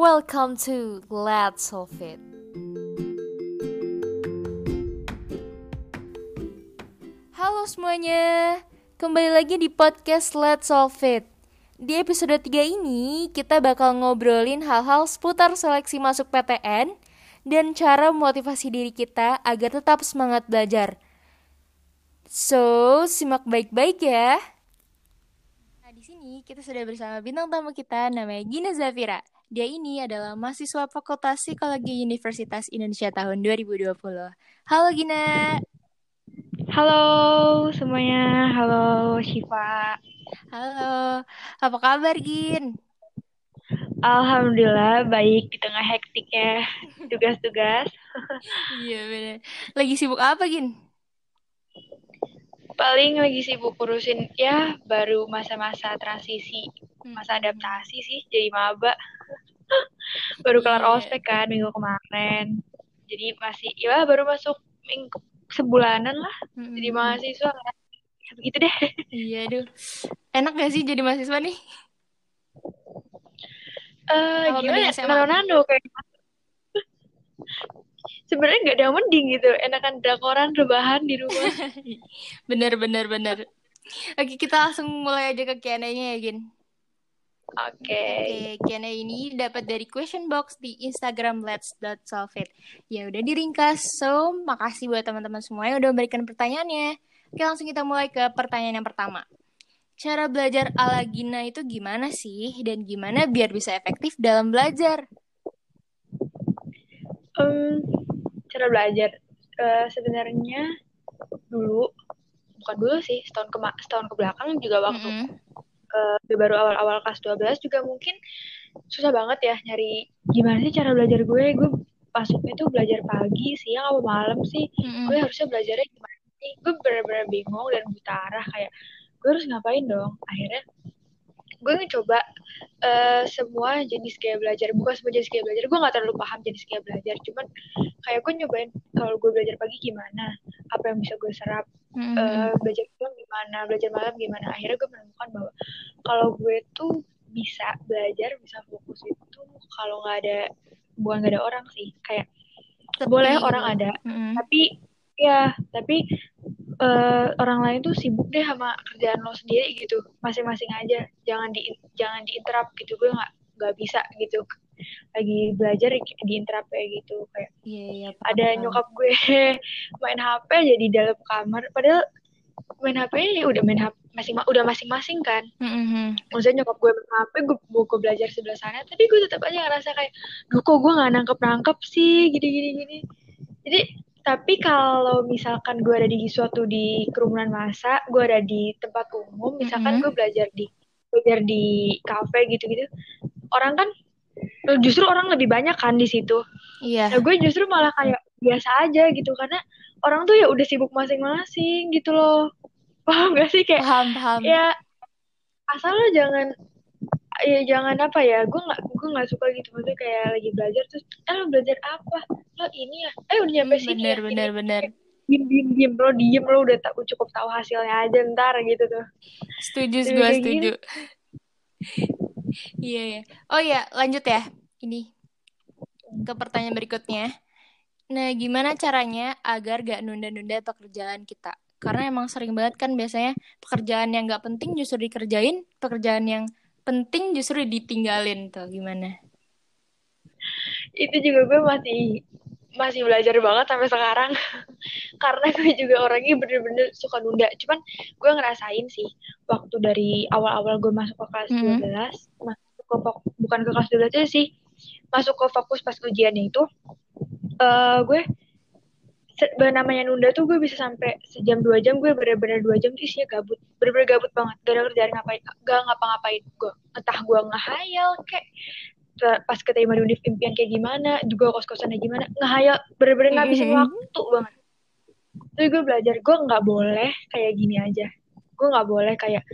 Welcome to Let's Solve It. Halo semuanya, kembali lagi di podcast Let's Solve It. Di episode 3 ini, kita bakal ngobrolin hal-hal seputar seleksi masuk PTN dan cara memotivasi diri kita agar tetap semangat belajar. So, simak baik-baik ya. Nah, di sini kita sudah bersama bintang tamu kita namanya Gina Zafira. Dia ini adalah mahasiswa Fakultas Psikologi Universitas Indonesia tahun 2020. Halo Gina. Halo semuanya, halo Shiva. Halo, apa kabar Gin? Alhamdulillah baik di tengah hektiknya tugas-tugas. Iya bener. Lagi sibuk apa Gin? Paling lagi sibuk urusin ya baru masa-masa transisi, masa adaptasi sih jadi maba. baru kelar Iya. ospek kan minggu kemarin. Jadi masih ya baru masuk minggu sebulanan lah jadi Mm-mm. mahasiswa kan. Begitu deh. Iya aduh. Enak gak sih jadi mahasiswa nih? Eh Apa gimana? ya? Nano-nano kayak sebenarnya nggak ada mending gitu enakan drakoran rebahan di rumah Bener bener bener. Oke kita langsung mulai aja ke Q&A-nya ya Gin. oke Oke, Q&A ini dapat dari question box di Instagram let's.solveit. Ya udah diringkas. So, makasih buat teman-teman semua yang udah memberikan pertanyaannya. Oke, langsung kita mulai ke pertanyaan yang pertama. Cara belajar ala Gina itu gimana sih? Dan gimana biar bisa efektif dalam belajar? Em, cara belajar Eh, sebenarnya dulu bukan dulu sih setahun ke setahun ke belakang juga waktu Mm-mm. eh, baru awal-awal kelas 12 juga mungkin susah banget ya nyari gimana sih cara belajar gue gue masuknya tuh belajar pagi siang apa malam sih Mm-mm. gue harusnya belajarnya gimana sih gue bener-bener bingung dan buta arah kayak gue harus ngapain dong akhirnya gue ngecoba eh, semua jenis gaya belajar bukan semua jenis gaya belajar gue nggak terlalu paham jenis gaya belajar cuman kayak gue nyobain kalau gue belajar pagi gimana apa yang bisa gue serap Mm-mm. eh, belajar siang gimana belajar malam gimana akhirnya gue menemukan bahwa kalau gue tuh bisa belajar bisa fokus itu kalau nggak ada bukan nggak ada orang sih kayak Sepi boleh orang ada Mm-mm. tapi ya tapi eh, orang lain tuh sibuk deh sama kerjaan lo sendiri gitu. Masing-masing aja. Jangan di jangan diinterrupt gitu. Gue nggak nggak bisa gitu. Lagi belajar di interrupt kayak gitu. Kayak Iya, iya, ada paham. nyokap gue main HP aja di dalam kamar. Padahal main HP ya udah main HP masing udah masing-masing kan. Mm-mm. maksudnya nyokap gue main HP gue, gue, gue belajar sebelah sana tapi gue tetap aja ngerasa kayak duh kok gue nggak nangkep nangkep sih? Gini gini gini. Jadi tapi kalau misalkan gue ada di suatu di kerumunan massa gue ada di tempat umum misalkan Mm-mm. gue belajar di belajar di kafe gitu gitu orang kan justru orang lebih banyak kan di situ Iya. Nah, gue justru malah kayak biasa aja gitu karena orang tuh ya udah sibuk masing-masing gitu loh. Paham gak sih kayak Paham, paham. ya asal lo jangan ya jangan apa ya gue nggak gue nggak suka gitu maksudnya kayak lagi belajar terus eh lo belajar apa lo ini ya eh udah nyampe Hmm, sini bener, ya bener, ini. bener. diem diem diem lo diem lo udah tak cukup tahu hasilnya aja ntar gitu tuh Setuju, gue setuju. Iya, iya. Oh iya, lanjut ya. Ini ke pertanyaan berikutnya. Nah, gimana caranya agar gak nunda-nunda pekerjaan kita? Karena emang sering banget kan biasanya pekerjaan yang gak penting justru dikerjain, pekerjaan yang penting justru ditinggalin tuh. Gimana? itu juga gue masih masih belajar banget sampai sekarang karena gue juga orangnya bener-bener suka nunda cuman gue ngerasain sih waktu dari awal-awal gue masuk ke kelas Mhm. 12 masuk ke bukan ke kelas 12 aja sih masuk ke fokus pas ujiannya itu eh gue namanya nunda tuh gue bisa sampai sejam dua jam gue bener-bener dua jam tuh isinya gabut. Bener-bener gabut banget gak ada kerjaan ngapain gak ngapa-ngapain. Gue entah gue ngehayal kayak pas keterima di univ impian kayak gimana juga kos-kosannya gimana ngehayal bener-bener ngabisin Mhm. waktu banget. Tapi gue belajar gue nggak boleh kayak gini aja. Gue nggak boleh kayak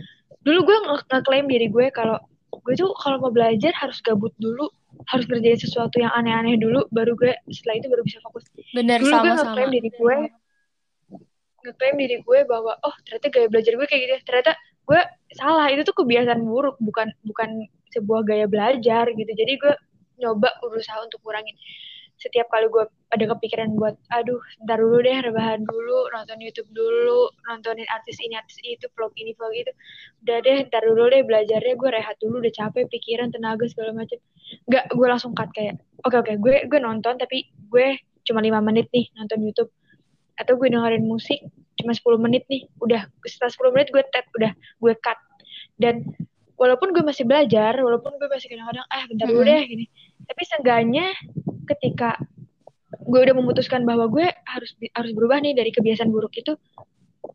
dulu gue nge- ngeklaim diri gue kalau gue tuh kalau mau belajar harus gabut dulu harus ngerjain sesuatu yang aneh-aneh dulu baru gue setelah itu baru bisa fokus Bener, dulu gue sama-sama. ngeklaim diri gue ngeklaim diri gue bahwa oh ternyata gaya belajar gue kayak gitu ya. ternyata gue salah itu tuh kebiasaan buruk bukan bukan sebuah gaya belajar gitu jadi gue nyoba berusaha untuk kurangin setiap kali gue ada kepikiran buat aduh ntar dulu deh rebahan dulu nonton YouTube dulu nontonin artis ini artis itu vlog ini vlog itu. Udah deh ntar dulu deh belajarnya gue rehat dulu udah capek pikiran tenaga segala macam nggak gue langsung cut kayak oke okay, oke okay, gue gue nonton tapi gue cuma lima menit nih nonton YouTube. Atau gue dengerin musik cuma 10 menit nih udah setelah 10 menit gue tap udah gue cut. Dan walaupun gue masih belajar walaupun gue masih kadang-kadang eh bentar dulu deh gini tapi seenggaknya ketika gue udah memutuskan bahwa gue harus harus berubah nih dari kebiasaan buruk itu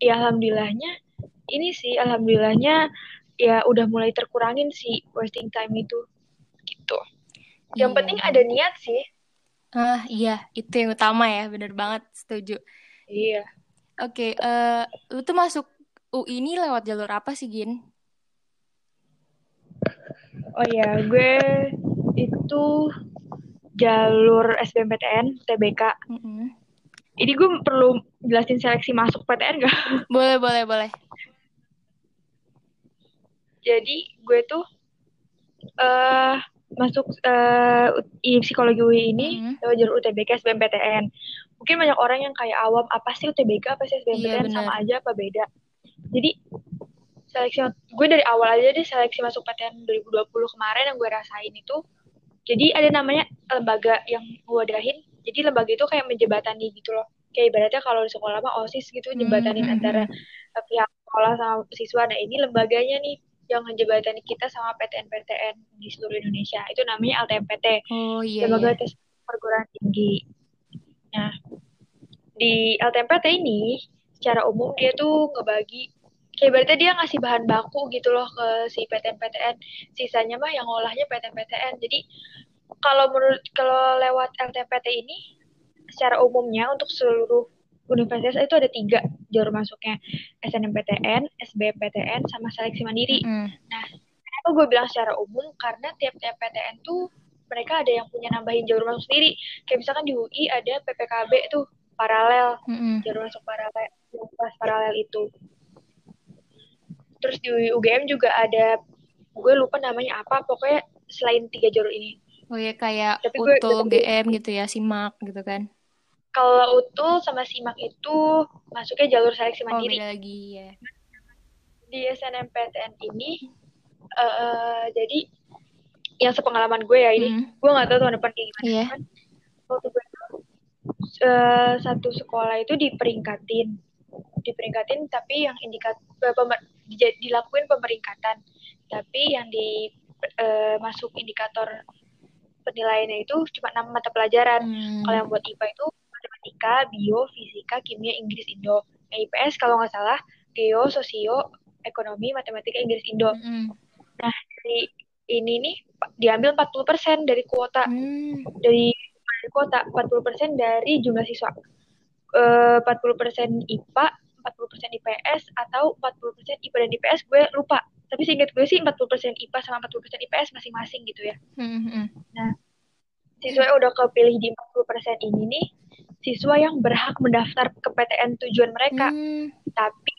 ya alhamdulillahnya ini sih alhamdulillahnya ya udah mulai terkurangin sih wasting time itu gitu. Yang iya. penting ada niat sih. Ah iya itu yang utama ya bener banget setuju. Iya. Oke okay, uh, eh, lu tuh masuk UI ini lewat jalur apa sih Gin? Oh ya gue itu jalur SBMPTN, TBK. Mm -hmm. Ini gue perlu jelasin seleksi masuk PTN gak? Boleh, boleh, boleh. Jadi gue tuh uh, masuk uh, psikologi UI ini mm -hmm. lewat jalur UTBK SBMPTN. Mungkin banyak orang yang kayak awam, apa sih UTBK, apa sih SBMPTN, iya, sama aja apa beda. Jadi seleksi gue dari awal aja deh seleksi masuk PTN 2020 kemarin yang gue rasain itu jadi ada namanya lembaga yang wadahin jadi lembaga itu kayak menjebatani gitu loh. Kayak ibaratnya kalau di sekolah mah osis gitu hmm, jembatanin hmm. antara uh, pihak sekolah sama siswa. Nah ini lembaganya nih yang menjebatani kita sama PTN-PTN di seluruh Indonesia. Itu namanya LTMPT oh, iya, lembaga iya. tes perguruan tinggi. Nah di LTMPT ini secara umum dia tuh ngebagi kayak berarti dia ngasih bahan baku gitu loh ke si PTN-PTN sisanya mah yang ngolahnya PTN-PTN jadi kalau menurut kalau lewat LTPT ini secara umumnya untuk seluruh universitas itu ada tiga jalur masuknya SNMPTN, SBMPTN, sama seleksi mandiri. Mm. Nah, kenapa gue bilang secara umum? Karena tiap-tiap PTN tuh mereka ada yang punya nambahin jalur masuk sendiri. Kayak misalkan di UI ada PPKB tuh paralel, mm -hmm. jalur masuk paralel, kelas paralel itu terus di UGM juga ada gue lupa namanya apa pokoknya selain tiga jalur ini. Oh ya kayak Tapi UTUL GM gitu ya simak gitu kan? Kalau UTUL sama simak itu masuknya jalur seleksi oh, mandiri. oh, lagi ya di SNMPTN ini uh, jadi yang sepengalaman gue ya ini hmm. gue nggak tahu tahun depan kayak gimana yeah. kan waktu gue uh, satu sekolah itu diperingkatin diperingkatin tapi yang indikat dilakuin pemeringkatan tapi yang di uh, masuk indikator penilaiannya itu cuma enam mata pelajaran hmm. kalau yang buat IPA itu matematika bio fisika kimia Inggris Indo nah, IPS kalau nggak salah geo sosio ekonomi matematika Inggris Indo hmm. nah dari ini nih diambil 40% dari kuota hmm. dari dari kuota 40% dari jumlah siswa uh, 40% IPA 40% IPS atau 40% IPA dan IPS gue lupa tapi seingat gue sih 40% IPA sama 40% IPS masing-masing gitu ya mm-hmm. nah siswa yang udah kepilih di 40% ini nih siswa yang berhak mendaftar ke PTN tujuan mereka mm. tapi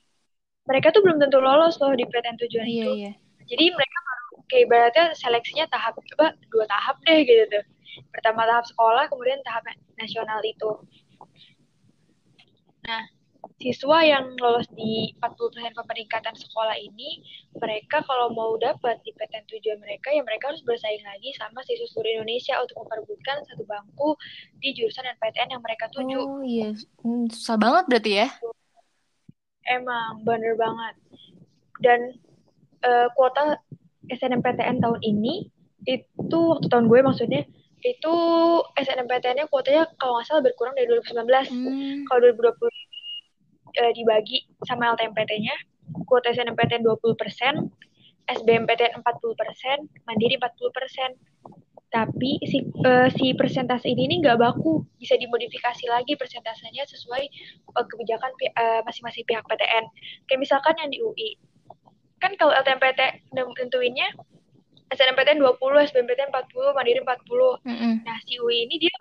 mereka tuh belum tentu lolos loh di PTN tujuan yeah, itu yeah. jadi mereka baru kayak ibaratnya seleksinya tahap coba dua tahap deh gitu tuh pertama tahap sekolah kemudian tahap nasional itu nah siswa yang lolos di 40% pemeringkatan sekolah ini, mereka kalau mau dapat di PTN tujuan mereka, ya mereka harus bersaing lagi sama siswa seluruh Indonesia untuk memperebutkan satu bangku di jurusan dan PTN yang mereka tuju. Oh iya, hmm, susah banget berarti ya? Emang, bener banget. Dan uh, kuota SNMPTN tahun ini, itu waktu tahun gue maksudnya, itu SNMPTN-nya kuotanya kalau nggak salah berkurang dari 2019. Hmm. Kalau 2020 uh, dibagi sama LTMPT-nya, kuota SNMPTN 20%, SBMPTN 40%, Mandiri 40%. Tapi si uh, si persentase ini nih nggak baku, bisa dimodifikasi lagi persentasenya sesuai uh, kebijakan masing-masing pihak PTN. Kayak misalkan yang di UI, kan kalau LTMPT nentuinnya SNMPTN 20, SBMPTN 40, Mandiri 40. Mm -hmm. Nah, si UI ini dia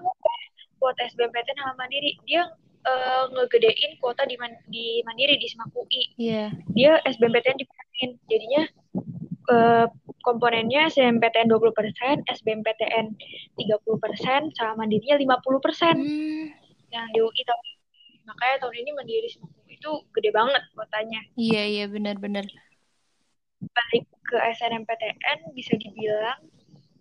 kuota SBMPTN sama Mandiri, dia uh, ngegedein kuota di, man di Mandiri di Semak UI. Yeah. Dia SBMPTN dikurangin. Jadinya uh, komponennya SNMPTN 20%, SBMPTN 30%, sama mandirinya 50%. Hmm. Yang di UI tahun ini. Makanya tahun ini mandiri itu gede banget kuotanya. Iya, iya benar-benar. Balik ke SNMPTN bisa dibilang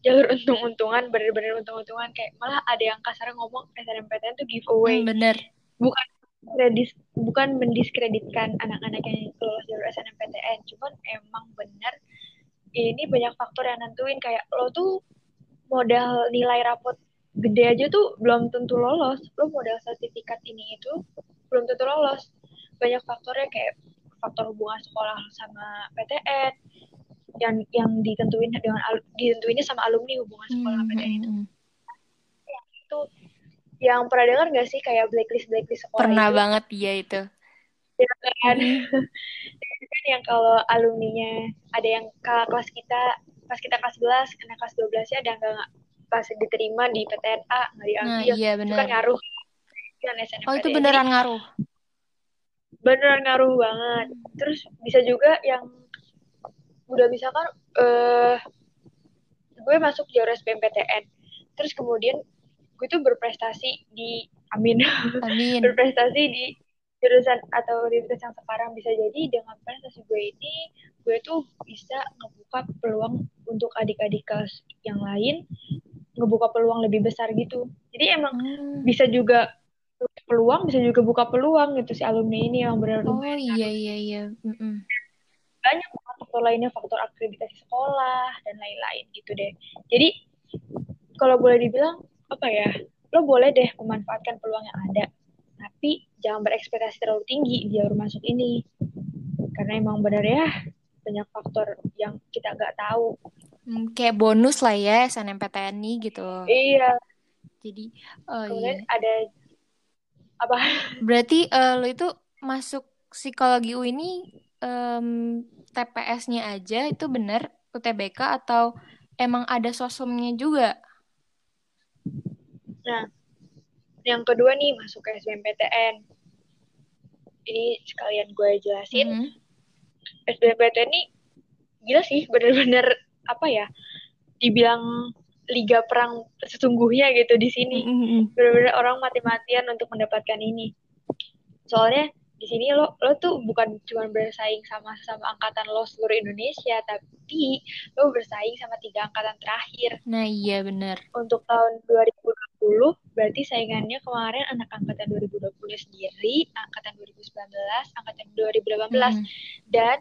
jalur untung-untungan, bener-bener untung-untungan. Kayak malah ada yang kasar ngomong SNMPTN tuh giveaway. Hmm, bener. Bukan kredis, bukan mendiskreditkan anak-anak yang lolos jalur SNMPTN. Cuman emang bener ini banyak faktor yang nentuin kayak lo tuh modal nilai rapot gede aja tuh belum tentu lolos lo modal sertifikat ini itu belum tentu lolos banyak faktornya kayak faktor hubungan sekolah sama PTN yang yang ditentuin dengan ditentuinnya sama alumni hubungan sekolah Hmm, PTN itu. hmm, hmm. yang itu yang pernah dengar nggak sih kayak blacklist blacklist sekolah Pernah itu? banget dia itu. ya kan? Kan yang kalau alumninya ada yang kakak kelas kita pas kita kelas 11 kena kelas 12 nya ada nggak pas diterima di PTNA nggak Nah, diambil iya itu kan ngaruh. Kan Oh, itu beneran ngaruh. Beneran ngaruh banget. Terus bisa juga yang udah misalkan eh gue masuk jalur SBMPTN terus kemudian gue tuh berprestasi di amin. Amin. berprestasi di jurusan atau universitas yang sekarang. Bisa jadi dengan prestasi gue ini gue tuh bisa ngebuka peluang untuk adik-adik kelas yang lain ngebuka peluang lebih besar gitu. Jadi emang Hmm. bisa juga peluang bisa juga buka peluang gitu si alumni ini yang benar Oh, iya, ngaruh iya, iya. Mm-mm. banyak banget faktor lainnya faktor akreditasi sekolah dan lain-lain gitu deh jadi kalau boleh dibilang apa ya lo boleh deh memanfaatkan peluang yang ada tapi jangan berekspektasi terlalu tinggi di jalur masuk ini karena emang benar ya banyak faktor yang kita nggak tahu Hmm, kayak bonus lah ya SNMPTN nih gitu. iya Jadi, oh kemudian iya. ada apa Berarti eh, lo itu masuk psikologi U ini em, TPS-nya aja itu bener UTBK atau emang ada sosumnya juga? nah yang kedua nih masuk ke SBMPTN ini sekalian gue jelasin Mhm. SBMPTN ini gila sih bener-bener apa ya dibilang liga perang sesungguhnya gitu di sini Mhm. bener-bener orang mati-matian untuk mendapatkan ini soalnya di sini lo lo tuh bukan cuma bersaing sama sama angkatan lo seluruh Indonesia tapi lo bersaing sama tiga angkatan terakhir Nah, iya bener. untuk tahun 2020 berarti saingannya kemarin anak angkatan 2020 sendiri angkatan 2019 angkatan 2018 Mhm. dan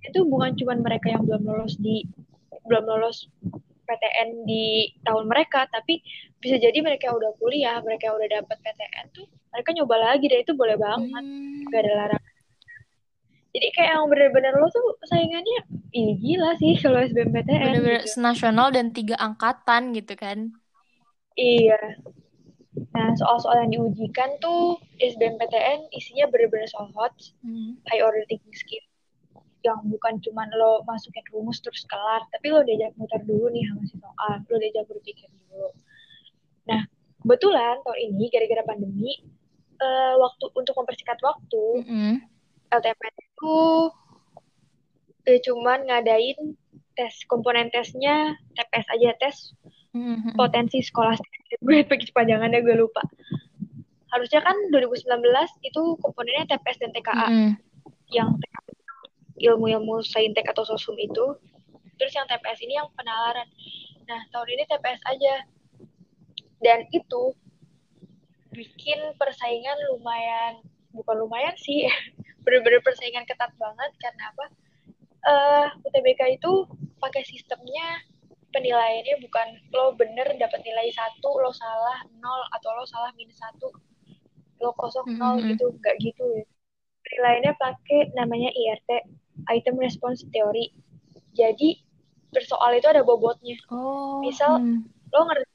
itu bukan cuma mereka yang belum lolos di belum lolos PTN di tahun mereka tapi bisa jadi mereka udah kuliah mereka udah dapat PTN tuh mereka nyoba lagi deh itu boleh banget Hmm. gak ada larangan jadi kayak yang bener-bener lo tuh saingannya ih gila sih kalau SBMPTN Bener-bener gitu senasional dan tiga angkatan gitu kan. iya nah soal-soal yang diujikan tuh SBMPTN isinya bener-bener soal hot Hmm. high order thinking skill yang bukan cuman lo masukin rumus terus kelar, tapi lo diajak muter dulu nih sama si soal, lo diajak berpikir dulu. Nah, kebetulan tahun ini gara-gara pandemi, eh, waktu untuk mempersingkat waktu, Mhm. LTPN itu eh, cuman ngadain tes komponen tesnya TPS aja tes Mhm. potensi sekolah gue pakai kepanjangannya gue lupa harusnya kan 2019 itu komponennya TPS dan TKA Mhm. yang ilmu-ilmu saintek atau sosum itu. Terus yang TPS ini yang penalaran. Nah tahun ini TPS aja. Dan itu bikin persaingan lumayan bukan lumayan sih bener-bener persaingan ketat banget. Karena apa? Eh UTBK itu pakai sistemnya penilaiannya bukan lo bener dapat nilai satu lo salah nol atau lo salah minus satu lo kosong nol Mhm. gitu nggak gitu. Ya penilaiannya pakai namanya IRT item response theory jadi bersoal itu ada bobotnya. Oh. Misal, hmm. lo ngerjain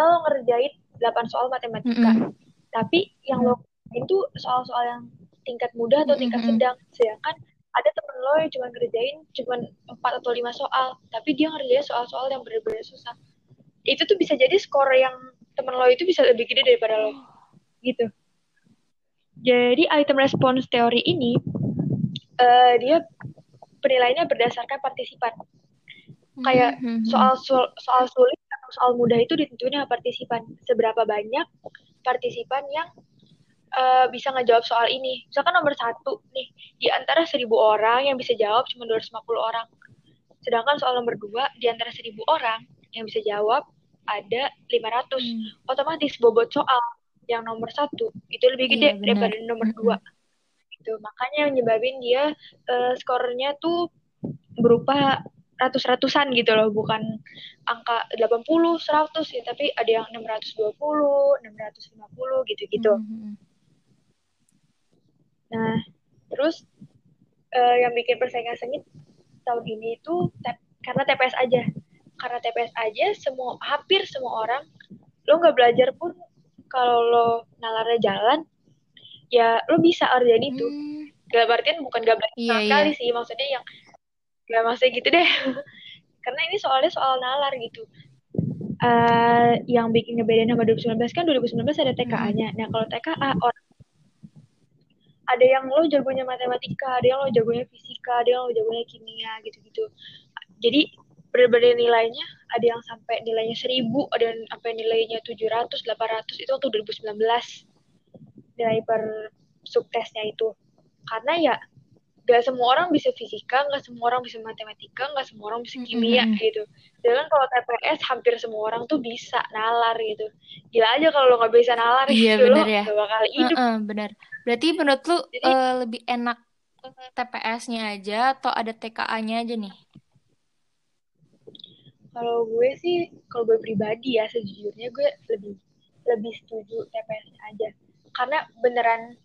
lo ngerjain 8 soal matematika. Mhm. tapi yang lo tuh soal-soal yang tingkat mudah atau tingkat sedang. Sedangkan ada temen lo yang cuma ngerjain cuma 4 atau 5 soal tapi dia ngerjain soal-soal yang bener-bener susah. Itu tuh bisa jadi skor yang temen lo itu bisa lebih gede daripada lo. Gitu. Jadi item response teori ini eh, dia penilaiannya berdasarkan partisipan. Kayak Hmm, hmm, hmm. soal soal soal sulit atau soal mudah itu ditentuin partisipan. Seberapa banyak partisipan yang eh, bisa ngejawab soal ini. Misalkan nomor satu nih di antara seribu orang yang bisa jawab cuma 250 orang. Sedangkan soal nomor dua di antara seribu orang yang bisa jawab ada 500 Hmm. otomatis bobot soal yang nomor satu itu lebih gede Iya, benar. daripada nomor dua gitu. Makanya yang nyebabin dia eh, skornya tuh berupa ratus-ratusan gitu loh bukan angka 80 100 ya tapi ada yang 620 650 gitu-gitu. Hmm, hmm, nah terus eh, yang bikin persaingan sengit tahun ini itu karena TPS aja. Karena TPS aja semua hampir semua orang lo nggak belajar pun kalau lo nalarnya jalan ya lo bisa kerjain itu. Hmm. gak artian bukan gak belajar Iya, sama iya. sekali sih maksudnya yang gak maksudnya gitu deh. Karena ini soalnya soal nalar gitu. Eh, yang bikin ngebedain sama 2019 kan 2019 ada TKA-nya nah kalau TKA orang ada yang lo jagonya matematika ada yang lo jagonya fisika ada yang lo jagonya kimia gitu-gitu. Jadi berbeda nilainya ada yang sampai nilainya 1000 ada yang sampai nilainya 700 800 itu waktu 2019 nilai per subtesnya itu karena ya gak semua orang bisa fisika, gak semua orang bisa matematika, gak semua orang bisa kimia Mm-mm. gitu. Sedangkan kalau TPS hampir semua orang tuh bisa nalar gitu. Gila aja kalau lo gak bisa nalar Iya, gitu bener lo ya. gak bakal hidup. Heeh, benar. Berarti menurut lu Jadi- eh, lebih enak TPS-nya aja atau ada TKA-nya aja nih? Kalau gue sih, kalau gue pribadi ya sejujurnya gue lebih lebih setuju TPS aja. Karena beneran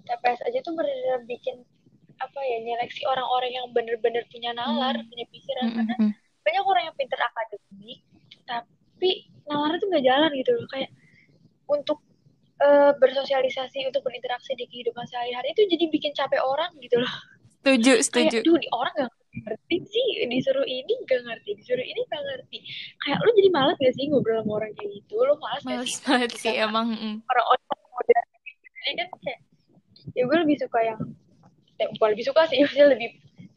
TPS aja tuh beneran bikin apa ya nyeleksi orang-orang yang bener-bener punya nalar, Hmm. punya pikiran. Karena Mm-mm. banyak orang yang pinter akademik tapi nalarnya tuh nggak jalan gitu loh kayak untuk eh, bersosialisasi untuk berinteraksi di kehidupan sehari-hari itu jadi bikin capek orang gitu loh Setuju, kayak setuju. duh nih orang gak ngerti sih disuruh ini gak ngerti disuruh ini gak ngerti kayak lu jadi malas gak sih ngobrol sama orang kayak gitu lu malas gak Males sih banget kita sih emang. mm. orang-orang modern jadi kan kayak ya gue lebih suka yang eh, bukan lebih suka sih maksudnya lebih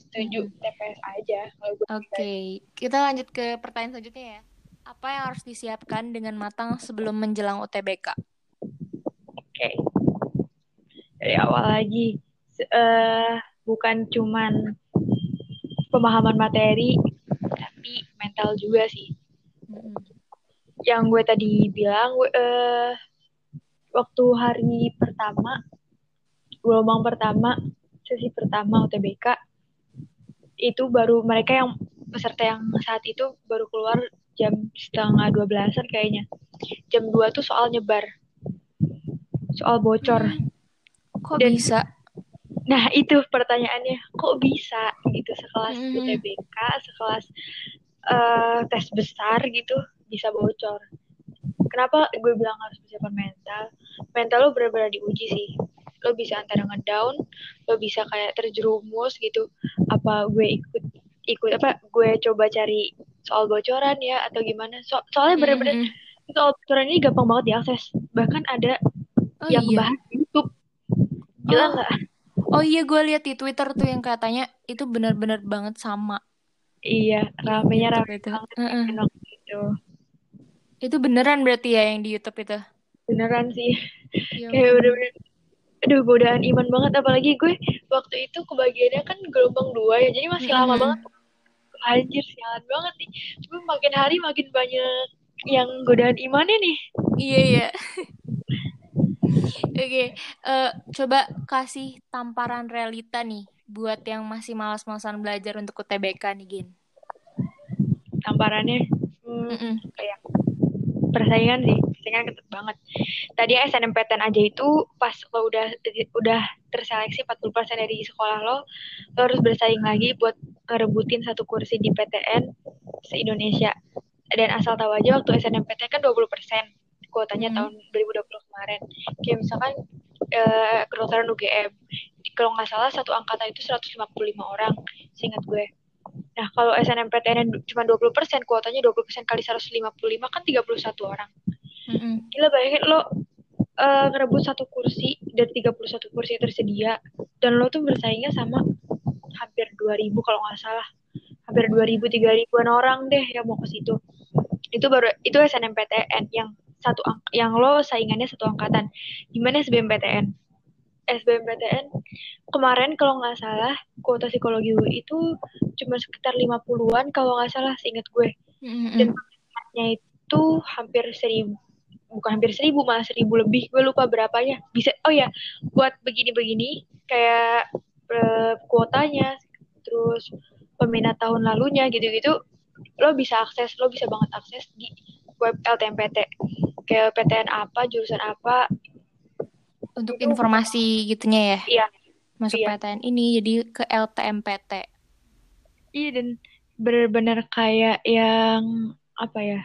setuju TPS aja kalau gue Oke, kita lanjut ke pertanyaan selanjutnya ya. Apa yang harus disiapkan dengan matang sebelum menjelang UTBK? Oke. Dari awal lagi, eh, bukan cuman pemahaman materi, tapi mental juga sih. Mm-mm. Yang gue tadi bilang, gue, eh, waktu hari pertama, gelombang pertama, sesi pertama UTBK, itu baru mereka yang peserta yang saat itu baru keluar jam setengah dua belasan kayaknya. Jam 2 tuh soal nyebar. Soal bocor. Hmm, Kok Dan- bisa? Nah, itu pertanyaannya, kok bisa gitu sekelas Mhm. UTBK, sekelas eh, tes besar gitu bisa bocor. Kenapa gue bilang harus persiapan mental? Mental lo benar-benar diuji sih. Lo bisa antara ngedown, lo bisa kayak terjerumus gitu. Apa gue ikut ikut apa? Gue coba cari soal bocoran ya atau gimana? So- soalnya benar-benar Mm-mm. soal bocoran ini gampang banget diakses. Bahkan ada Oh yang iya. bahas YouTube. Gila Oh. nggak? Oh iya, gue lihat di Twitter tuh yang katanya itu benar-benar banget sama. Iya, ramenya rame banget Heeh. enak gitu. Itu beneran berarti ya yang di YouTube itu? Beneran sih. Ya Kayak bener-bener aduh godaan iman banget apalagi gue waktu itu kebagiannya kan gelombang dua ya jadi masih lama Mm-mm. banget anjir sialan banget nih cuma makin hari makin banyak yang godaan imannya nih Iya iya. Oke, eh, coba kasih tamparan realita nih buat yang masih malas-malasan belajar untuk UTBK nih, Gin. tamparannya hmm, Mm-mm. kayak persaingan sih persaingan ketat banget. Tadi SNMPTN aja itu pas lo udah udah terseleksi 40% dari sekolah lo lo harus bersaing lagi buat ngerebutin satu kursi di PTN se-Indonesia. Dan asal tahu aja waktu SNMPTN kan 20% kuotanya Hmm. tahun 2020 kemarin. Kayak misalkan eh, kedokteran UGM kalau nggak salah satu angkatan itu 155 orang seingat gue Nah, kalau SNMPTN cuma 20%, kuotanya 20% kali 155 kan 31 orang. Mm-mm. Gila bayangin lo eh, ngerebut satu kursi dari 31 kursi yang tersedia dan lo tuh bersaingnya sama hampir 2000 kalau nggak salah. hampir 2000 3000-an orang deh yang mau ke situ itu baru itu SNMPTN yang satu yang lo saingannya satu angkatan gimana SBMPTN SBMPTN kemarin kalau nggak salah kuota psikologi UI itu cuma sekitar 50-an kalau nggak salah seingat gue. Dan peminatnya itu hampir seribu bukan hampir seribu malah seribu lebih. Gue lupa berapanya. Bisa oh ya buat begini-begini kayak eh, kuotanya terus peminat tahun lalunya gitu-gitu lo bisa akses lo bisa banget akses di web LTMPT kayak PTN apa jurusan apa. Untuk Itu- informasi gitunya ya. iya Masuk Iya. PTN ini jadi ke LTMPT. Iya dan benar-benar kayak yang apa ya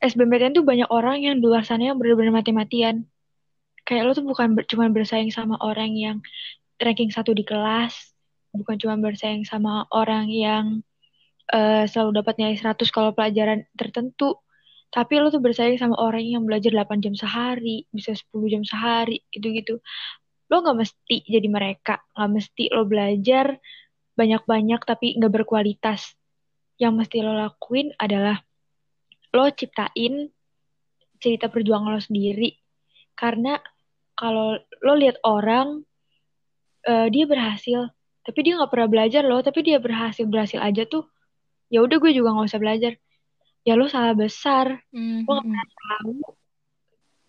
SBMPTN tuh banyak orang yang di luar sana yang benar-benar mati-matian. Kayak lo tuh bukan ber- cuma bersaing sama orang yang ranking satu di kelas, bukan cuma bersaing sama orang yang eh, selalu dapat nilai 100 kalau pelajaran tertentu, tapi lo tuh bersaing sama orang yang belajar 8 jam sehari, bisa 10 jam sehari, gitu-gitu. Lo nggak mesti jadi mereka, nggak mesti lo belajar banyak-banyak tapi nggak berkualitas. Yang mesti lo lakuin adalah lo ciptain cerita perjuangan lo sendiri. Karena kalau lo lihat orang, eh, dia berhasil, tapi dia nggak pernah belajar loh, tapi dia berhasil berhasil aja tuh. Ya udah gue juga nggak usah belajar. Ya lo salah besar. Mm, Lo nggak pernah tahu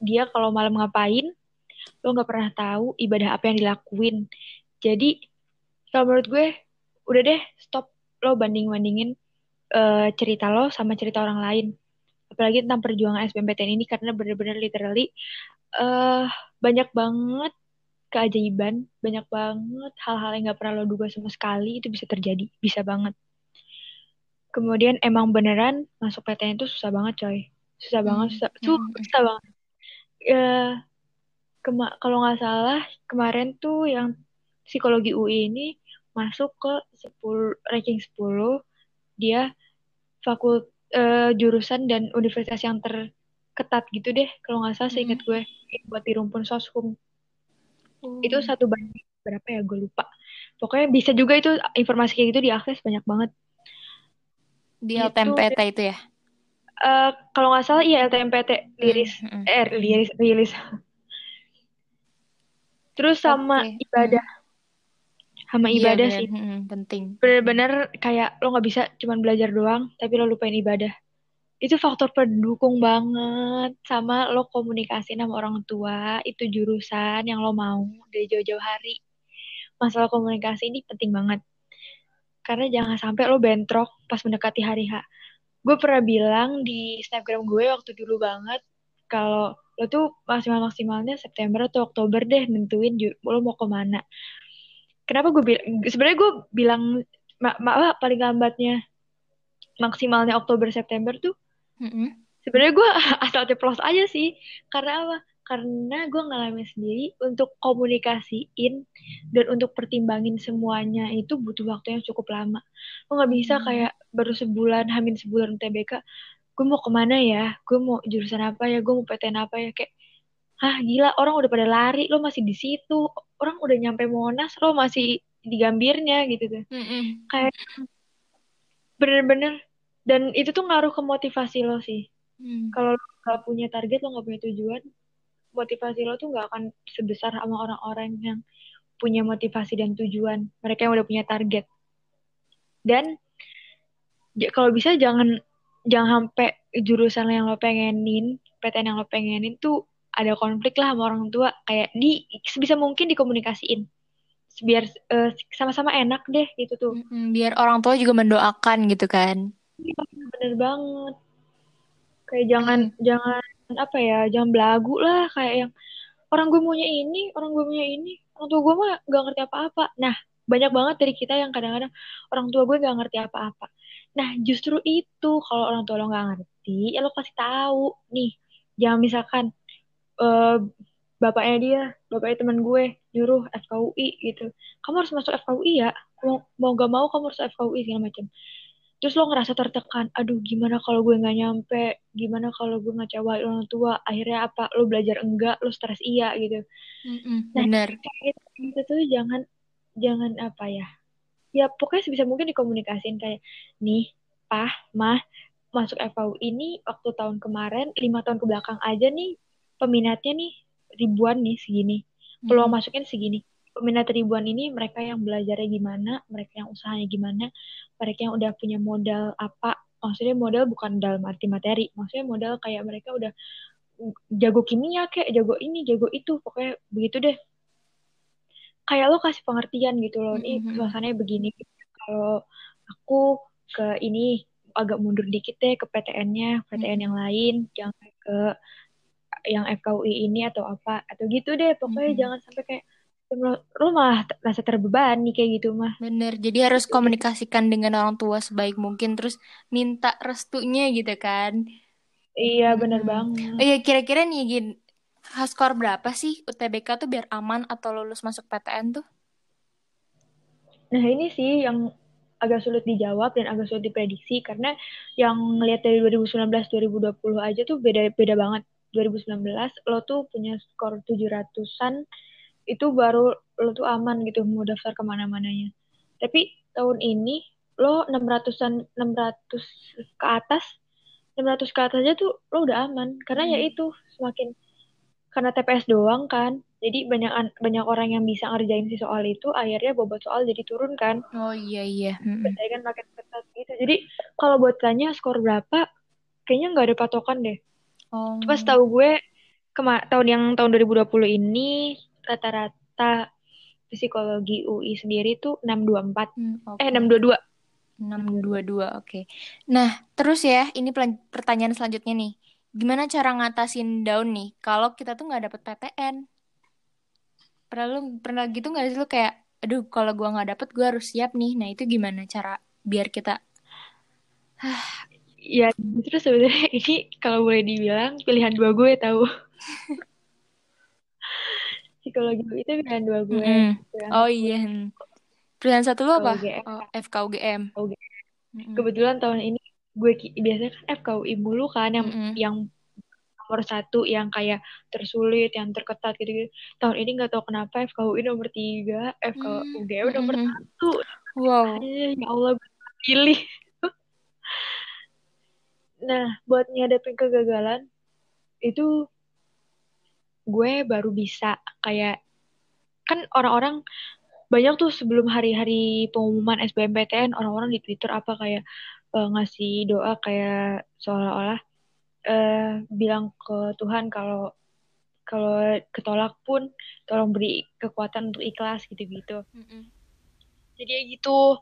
dia kalau malam ngapain. Lo nggak pernah tahu ibadah apa yang dilakuin. Jadi kalau menurut gue udah deh stop lo banding-bandingin eh, cerita lo sama cerita orang lain apalagi tentang perjuangan SBMPTN ini karena bener-bener literally eh banyak banget keajaiban banyak banget hal-hal yang gak pernah lo duga sama sekali itu bisa terjadi bisa banget kemudian emang beneran masuk PTN itu susah banget coy susah banget Hmm, susah, hmm, su- hmm. susah banget Eh, kema- kalau nggak salah kemarin tuh yang psikologi UI ini masuk ke 10 ranking 10 dia fakul eh, jurusan dan universitas yang terketat gitu deh kalau nggak salah seingat gue buat di rumpun soshum. Itu Oh. satu banding berapa ya? Gue lupa. Pokoknya bisa juga itu informasi kayak gitu diakses banyak banget. Di Gitu. LTMPT itu ya. Eh, kalau nggak salah iya LTMPT liris. Hmm, hmm, eh liris rilis terus sama Oke. ibadah. Sama Iya ibadah benar, sih. Hmm, penting. bener-bener kayak lo nggak bisa cuman belajar doang tapi lo lupain ibadah. Itu faktor pendukung banget. Sama lo komunikasi sama orang tua itu jurusan yang lo mau dari jauh-jauh hari. Masalah komunikasi ini penting banget. Karena jangan sampai lo bentrok pas mendekati hari H. Gue pernah bilang di snapgram gue waktu dulu banget kalau lo tuh maksimal maksimalnya September atau Oktober deh nentuin lo mau ke mana kenapa gue bilang sebenarnya gue bilang ma ma- paling lambatnya maksimalnya Oktober September tuh Mm-mm. sebenarnya gue asal ceplos aja sih karena apa karena gue ngalamin sendiri untuk komunikasiin dan untuk pertimbangin semuanya itu butuh waktu yang cukup lama lo nggak bisa Hmm. kayak baru sebulan hamin sebulan TBK gue mau ke mana ya? Gue mau jurusan apa ya? Gue mau PTN apa ya? Kayak Hah gila orang udah pada lari lo masih di situ. Orang udah nyampe Monas lo masih di Gambirnya gitu tuh Mm-mm. kayak bener-bener dan itu tuh ngaruh ke motivasi lo sih. Hmm. kalau lo gak punya target lo gak punya tujuan motivasi lo tuh gak akan sebesar sama orang-orang yang punya motivasi dan tujuan. Mereka yang udah punya target. Dan ja- kalau bisa jangan jangan sampai jurusan yang lo pengenin PTN yang lo pengenin tuh ada konflik lah sama orang tua. Kayak di sebisa mungkin dikomunikasiin. Biar eh, sama-sama enak deh gitu tuh. Biar orang tua juga mendoakan gitu kan. Iya, bener banget. Kayak jangan jangan apa ya jangan belagu lah. Kayak yang orang gue maunya ini orang gue maunya ini. Orang tua gue mah gak ngerti apa-apa. Nah banyak banget dari kita yang kadang-kadang orang tua gue gak ngerti apa-apa nah justru itu kalau orang tua lo gak ngerti ya lo kasih tahu. Nih jangan misalkan eh, bapaknya dia bapaknya teman gue nyuruh FKUI gitu. Kamu harus masuk FKUI ya. Mau mau gak mau kamu harus FKUI segala macam. Terus lo ngerasa tertekan aduh gimana kalau gue nggak nyampe? Gimana kalau gue ngecewain orang tua? Akhirnya apa? Lo belajar enggak? Lo stres iya gitu. Mm-mm. nah Bener. kayak gitu tuh jangan jangan apa ya ya pokoknya sebisa mungkin dikomunikasin kayak nih pah mah masuk FKU ini waktu tahun kemarin lima tahun ke belakang aja nih peminatnya nih ribuan nih segini peluang hmm. masuknya segini. Peminat ribuan ini mereka yang belajarnya gimana mereka yang usahanya gimana mereka yang udah punya modal apa. Maksudnya modal bukan dalam arti materi maksudnya modal kayak mereka udah jago kimia kayak jago ini jago itu. Pokoknya begitu deh kayak lo kasih pengertian gitu loh ini mm-hmm. suasananya begini kalau aku ke ini agak mundur dikit deh ke PTN-nya PTN mm-hmm. yang lain jangan ke yang FKUI ini atau apa atau gitu deh pokoknya mm-hmm. jangan sampai kayak lo malah rasa terbebani kayak gitu mah bener jadi harus komunikasikan dengan orang tua sebaik mungkin terus minta restunya gitu kan iya bener hmm. banget oh, iya kira-kira nih Gin skor berapa sih UTBK tuh biar aman atau lulus masuk PTN tuh nah ini sih yang agak sulit dijawab dan agak sulit diprediksi karena yang ngelihat dari 2019 2020 aja tuh beda beda banget 2019 lo tuh punya skor 700-an itu baru lo tuh aman gitu mau daftar ke mana-mananya. Tapi tahun ini lo 600-an 600 ke atas 600 ke atas aja tuh lo udah aman karena ya hmm. ya itu semakin karena TPS doang kan jadi banyak banyak orang yang bisa ngerjain si soal itu akhirnya bobot soal jadi turun kan oh iya iya hmm. kan makin ketat gitu jadi kalau buat tanya skor berapa kayaknya nggak ada patokan deh oh. pas tahu gue kema tahun yang tahun 2020 ini rata-rata psikologi UI sendiri tuh 624. Hmm, okay. Eh 622. 622, oke. Okay. Nah, terus ya, ini pertanyaan selanjutnya nih. Gimana cara ngatasin down nih kalau kita tuh nggak dapet PTN? Pernah lu pernah gitu nggak sih lu kayak, aduh kalau gua nggak dapet gua harus siap nih. Nah itu gimana cara biar kita? ya terus sebenarnya ini kalau boleh dibilang pilihan dua gue tahu. psikologi itu pilihan dua gue. Mm -hmm. Oh iya. Pilihan satu lo apa? FKUGM. Oh, FKUGM. Mm -hmm. Kebetulan tahun ini gue biasanya kan FKUI mulu kan yang mm -hmm. yang nomor satu yang kayak tersulit, yang terketat gitu, -gitu. Tahun ini nggak tahu kenapa FKUI nomor tiga, FKUGM mm -hmm. nomor satu. Wow. Ya Allah, pilih. nah, buat nyadapin kegagalan itu gue baru bisa kayak kan orang-orang banyak tuh sebelum hari-hari pengumuman SBMPTN orang-orang di Twitter apa kayak uh, ngasih doa kayak seolah-olah uh, bilang ke Tuhan kalau kalau ketolak pun tolong beri kekuatan untuk ikhlas gitu-gitu. Mm -mm. Jadi gitu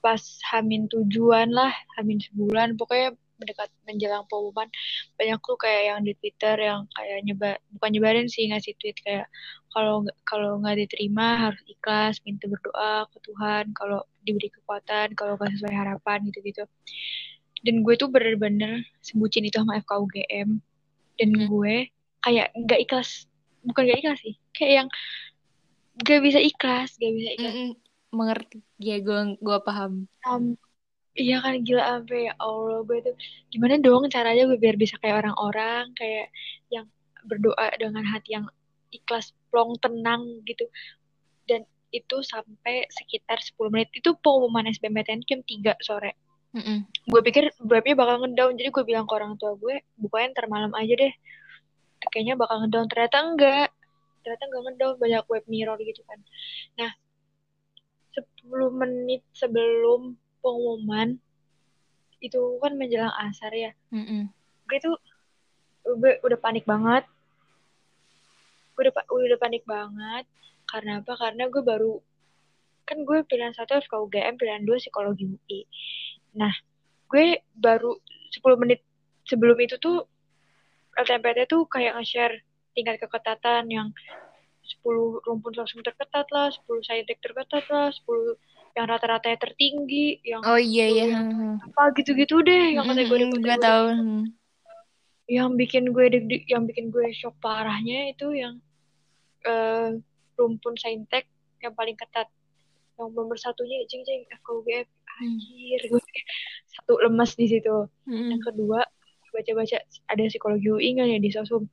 pas hamin tujuan lah, hamin sebulan pokoknya mendekat menjelang pengumuman banyak tuh kayak yang di Twitter yang kayak nyebar bukan nyebarin sih ngasih tweet kayak kalau kalau nggak diterima harus ikhlas minta berdoa ke Tuhan kalau diberi kekuatan kalau nggak sesuai harapan gitu gitu dan gue tuh bener-bener sebutin itu sama FKUGM dan hmm. gue kayak nggak ikhlas bukan nggak ikhlas sih kayak yang gak bisa ikhlas gak bisa ikhlas mm -mm. mengerti ya gue gue paham um, Iya kan gila sampai ya Allah gue tuh gimana dong caranya gue biar bisa kayak orang-orang kayak yang berdoa dengan hati yang ikhlas plong tenang gitu. Dan itu sampai sekitar 10 menit. Itu pengumuman SBMPTN jam 3 sore. Mm -mm. gue pikir webnya bakal ngedown. Jadi gue bilang ke orang tua gue bukain termalam aja deh. Kayaknya bakal ngedown. Ternyata enggak. Ternyata enggak ngedown. Banyak web mirror gitu kan. Nah 10 menit sebelum pengumuman itu kan menjelang asar ya. Mm -mm. gue tuh gue udah panik banget. Gue udah udah panik banget. Karena apa? Karena gue baru kan gue pilihan satu FKUGM pilihan dua psikologi UI nah gue baru 10 menit sebelum itu tuh LTMPT tuh kayak nge-share tingkat keketatan yang 10 rumpun langsung terketat lah, 10 saintek terketat lah, 10 yang rata-ratanya tertinggi yang oh iya iya apa gitu-gitu deh yang kategori mm, gue tahu yang bikin gue deg yang bikin gue shock parahnya itu yang uh, rumpun saintek yang paling ketat. Yang nomor satunya jeng jeng FKUGF anjir gue satu lemas di situ. Mm. yang kedua baca-baca ada psikologi UI nggak ya di sosum?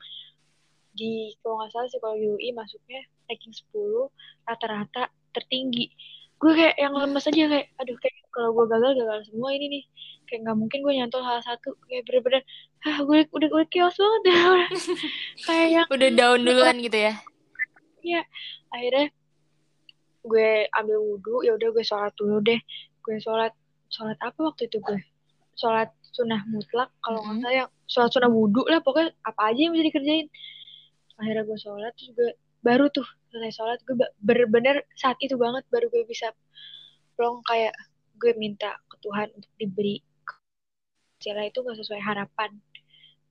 Di kalau nggak salah psikologi UI masuknya ranking 10 rata-rata tertinggi gue kayak yang lemes aja kayak aduh kayak kalau gue gagal gagal semua ini nih. Kayak nggak mungkin gue nyantol hal satu. Kayak bener-bener ah gue udah gue chaos banget ya kayak yang udah down duluan gitu ya? Iya, akhirnya gue ambil wudhu ya udah gue sholat dulu deh. Gue sholat sholat apa waktu itu gue? Sholat sunnah mutlak kalau nggak salah yang sholat sunnah wudhu lah pokoknya apa aja yang bisa dikerjain. Akhirnya gue sholat terus gue baru tuh selesai sholat gue bener-bener saat itu banget baru gue bisa plong kayak gue minta ke Tuhan untuk diberi Cila itu gak sesuai harapan.